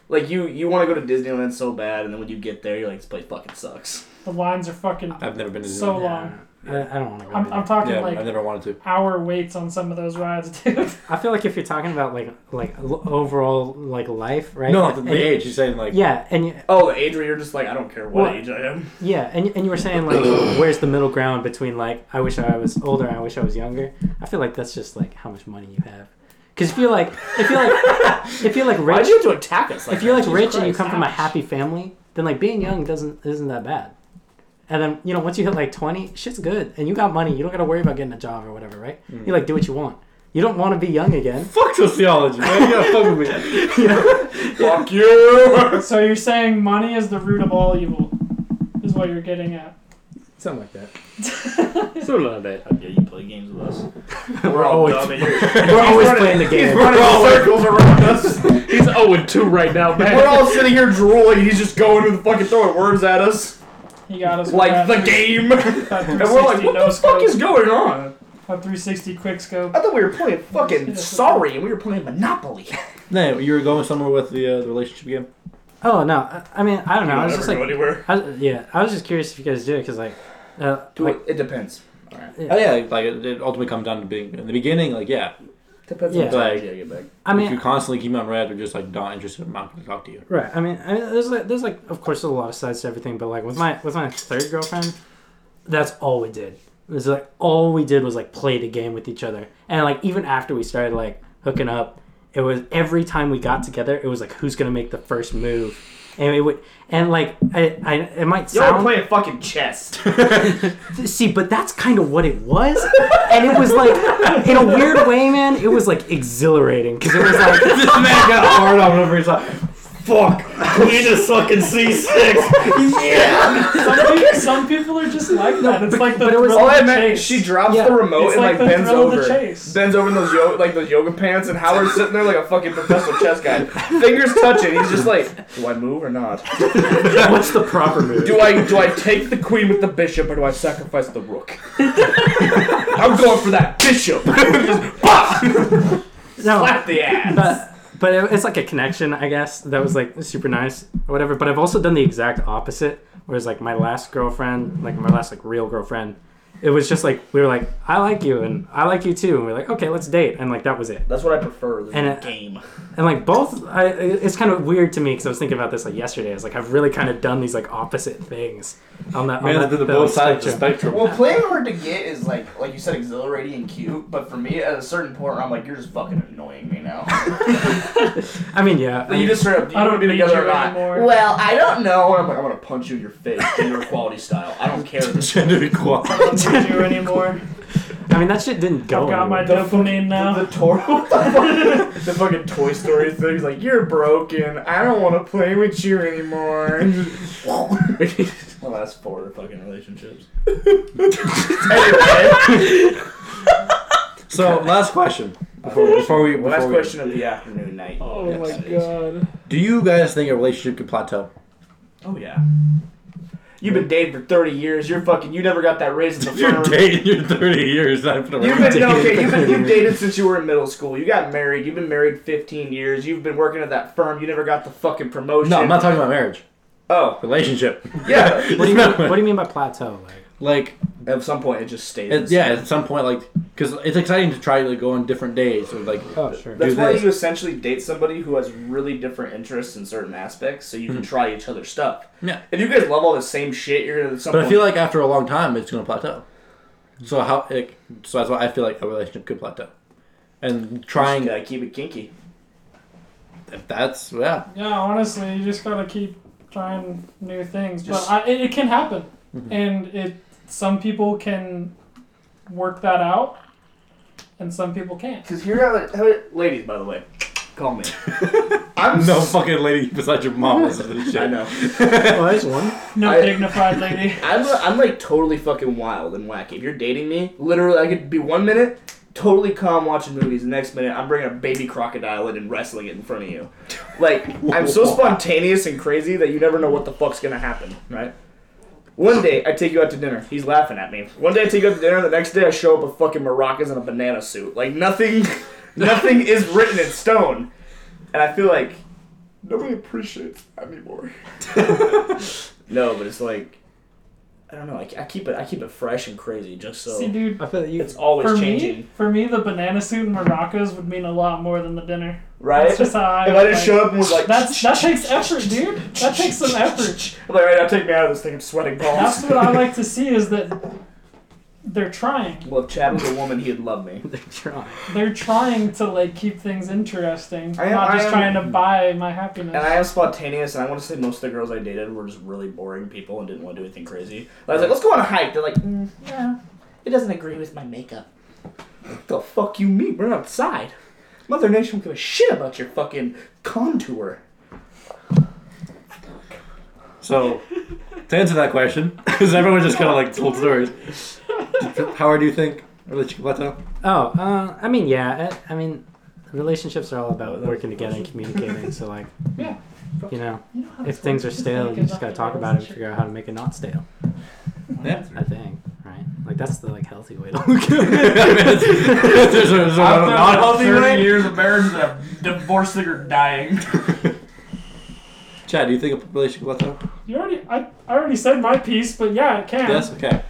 like you you want to go to Disneyland so bad, and then when you get there, you're like, this place fucking sucks. the lines are fucking I've never been to so long. I, I don't want to go. I'm. I'm talking Yeah, like I've never wanted to. hour waits on some of those rides, [laughs] dude. I feel like if you're talking about like like l- overall like life, right? No, And- the, the age. He's saying like. Yeah, and you, Oh, the age where you're just like, I don't care what Well- age I am. yeah, and and you were saying like, [clears throat] where's the middle ground between like, I wish I was older, I wish I was younger. I feel like that's just like how much money you have. Because if you're like, if you're like, if you're like rich, [laughs] Why'd rich, you have to attack us? Like if you're like that? rich Jesus and you Christ. come from a happy family, then like being young doesn't isn't that bad. And then you know once you hit like twenty, shit's good, and you got money. You don't got to worry about getting a job or whatever, right? Mm. You like do what you want. You don't want to be young again. [laughs] Fuck sociology, man. You gotta fuck with me. [laughs] Fuck you. so you're saying money is the root of all evil, is what you're getting at. Something like that. [laughs] So not that. Yeah, you play games with us. [laughs] We're We're all always- dumb. and [laughs] you're- We're always playing the game. He's game. running circles around us. He's 0 2 right now, man. We're all sitting here drooling. He's just going with the fucking throwing words at us He got us like the game. And we're like, what no the fuck is going on? that 360 quick scope. I thought we were playing fucking Sorry and we were playing Monopoly. no, you were going somewhere with the uh, the relationship game. Oh no, I, I mean I don't know. I was just Never like, go anywhere. I was, yeah, I was just curious if you guys do it because like, uh, Do like it. It depends. Alright. Oh yeah, like it, it ultimately comes down to being in the beginning. Like yeah, Depends Yeah. on the time you get back. I if you constantly keep on read or just like not interested, I'm not going to talk to you. Right. I mean, I mean, there's like, there's like, of course, there's a lot of sides to everything, but like with my with my third girlfriend, that's all we did. It was like all we did was like play the game with each other, and like even after we started like hooking up, it was every time we got together, it was like who's gonna make the first move, and it would, and like I, I it might Y'all were sound playing fucking chess. [laughs] see, but that's kind of what it was, and it was like in a weird way, man. It was like exhilarating because it was like [laughs] this man got hard on whenever he's like, "Fuck, queen of fucking C6." yeah. Some people, some people are just like that. It's like the but it was- thrill All I meant, chase. she drops Yeah. the remote It's and like like, the bends thrill of the over, chase. bends over in those yo- like those yoga pants, and Howard's sitting there like a fucking professional chess guy, fingers touching. He's just like, do I move or not? [laughs] what's the proper move? Do I do I take the queen with the bishop or do I sacrifice the rook? [laughs] I'm going for that bishop. [laughs] just pop, No. slap the ass. but but it- it's like a connection, I guess. That was like super nice or whatever. But I've also done the exact opposite. Whereas like my last girlfriend, like my last like real girlfriend, it was just like we were like, I like you and I like you too, and we are like, okay, let's date, and like that was it. That's what I prefer. The And it- game. And like both, I, it's kind of weird to me because I was thinking about this like yesterday. I was like, I've really kind of done these like opposite things on that. Man, on I that, did the both sides of the spectrum. spectrum. Well, playing hard to get is like, like you said, exhilarating and cute. But for me, at a certain point, I'm like, you're just fucking annoying me now. [laughs] I mean, yeah. Like, you just straight up, do you I don't to be need together you or not? anymore. Well, I don't know. And I'm like, I'm gonna punch you in your face, gender equality style. I don't care. [laughs] Gender equality. I don't need you anymore. [laughs] I mean, that shit didn't go. I've got my anywhere. dopamine now. The Toro, [laughs] the fucking Toy Story thing. He's like, you're broken. I don't want to play with you anymore. [laughs] well, that's four fucking relationships. anyway, [laughs] So last question before, before we before last we, question of the afternoon night. Oh Yes, my it is. god. Do you guys think a relationship could plateau? Oh yeah. You've been dating for thirty years. You're fucking. You never got that raise in the If [laughs] you're firm. dating, you're 30 years. I've been You've been no, okay. You've been you've dated [laughs] since you were in middle school. You got married. You've been married fifteen years. You've been working at that firm. You never got the fucking promotion. No, I'm not talking about marriage. Oh Relationship. yeah. [laughs] What do you mean? What do you mean by plateau? Like, Like, At some point, it just stays. it, yeah, at some point, like, because it's exciting to try to like, go on different days. Or, like, oh sure. That's why this. you essentially date somebody who has really different interests in certain aspects, so you can try each other's stuff. Yeah. If you guys love all the same shit, you're gonna. At some but I feel like after a long time, it's going to plateau. So how? It, so that's why I feel like a relationship could plateau. And trying, gotta keep it kinky. if that's yeah. Yeah, honestly, you just gotta keep trying new things. Just- but I, it, it can happen, Mhm. and it some people can work that out, and some people can't. Because here, how it, how it, ladies, by the way, Call me. [laughs] I'm no s- fucking lady beside your mom listens [laughs] to this shit. I know. Oh, there's one. No I- dignified lady. [laughs] I'm, I'm like totally fucking wild and wacky. If you're dating me, literally, I could be one minute totally calm watching movies, the next minute I'm bringing a baby crocodile in and wrestling it in front of you. Like I'm so spontaneous and crazy that you never know what the fuck's gonna happen, right? One day I take you out to dinner. He's laughing at me. One day I take you out to dinner. The next day I show up with fucking maracas and a banana suit. Like nothing, [laughs] nothing is written in stone. And I feel like nobody appreciates that anymore. [laughs] no, but it's like I don't know. I, I keep it. I keep it fresh and crazy, just so See, dude, I feel that you. it's always for changing, me, for me, the banana suit and maracas would mean a lot more than the dinner. right? That's just how I. if I just like- show up and was like, That's that takes [laughs] effort, dude. That takes some effort. I'm like, right now, take me out of this thing. I'm sweating balls. That's what I like [laughs] to see is that they're trying. Well, if Chad was a woman, he'd love me. [laughs] They're trying. They're trying to like keep things interesting, I am- not just am- trying to buy my happiness. And I am spontaneous, and I want to say most of the girls I dated were just really boring people and didn't want to do anything crazy. I was like, let's go on a hike. They're like, mm, yeah, it doesn't agree with my makeup. What the fuck you mean? We're outside. Mother Nature don't give a shit about your fucking contour. So, to answer that question, [laughs] because everyone just kind of like told stories. [laughs] Howard, do you think relationship? Oh, uh, I mean, yeah. I, I mean, relationships are all about working together and communicating. So, like, Yeah. you know, You know if things are stale, you just gotta talk about it and figure out how to make it not stale. Yeah. I think, right? Like that's the like healthy way to look at it. [laughs] There's [laughs] a- there's a- After not- healthy 30 years of marriage and a divorce or dying. Chad, do you think a relationship plateau? You already, I, I already said my piece, but yeah, it can. Yes. Okay.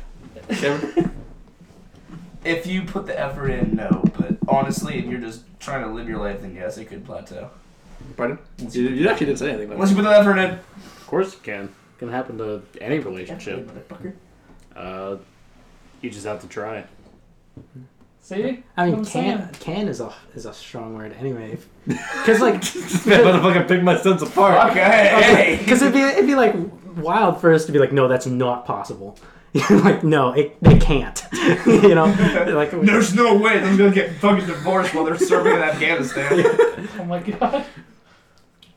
Kevin? [laughs] If you put the effort in, no. But honestly, if you're just trying to live your life, then yes, it could plateau. Pardon? You, you actually didn't say anything. About Unless you put the effort in. Of course it can. It Can happen to any relationship. motherfucker. Uh, you just have to try. See? I mean, That's what I'm can can is a is a strong word anyway. [laughs] Because like, [laughs] This man motherfucking pick my sense apart. Okay. because it'd be it'd be like wild for us to be like, no, that's not possible. [laughs] like, no, it it can't. [laughs] you know, [laughs] like There's no way they're gonna get fucking divorced while they're serving in Afghanistan. Oh my god.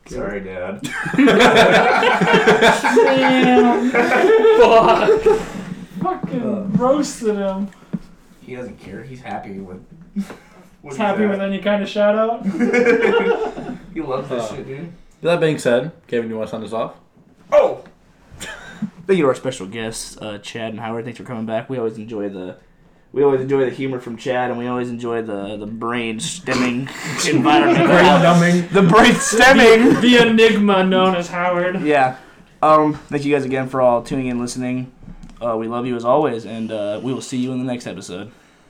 Sorry, Dad. Damn. Fuck. Fucking roasted him. He doesn't care. He's happy with. He's happy with any kind of shout out. He loves this Uh, shit, dude. That being said, Kevin, you want to sign us off? Oh. Thank you to our special guests, uh, Chad and Howard. Thanks for coming back. We always enjoy the. We always enjoy the humor from Chad, and we always enjoy the the brain stemming [laughs] environment. dumbing. the brain [laughs] stemming. [laughs] The enigma known as Howard. Yeah. Um. Thank you guys again for all tuning in, listening. Uh, we love you as always, and uh, we will see you in the next episode.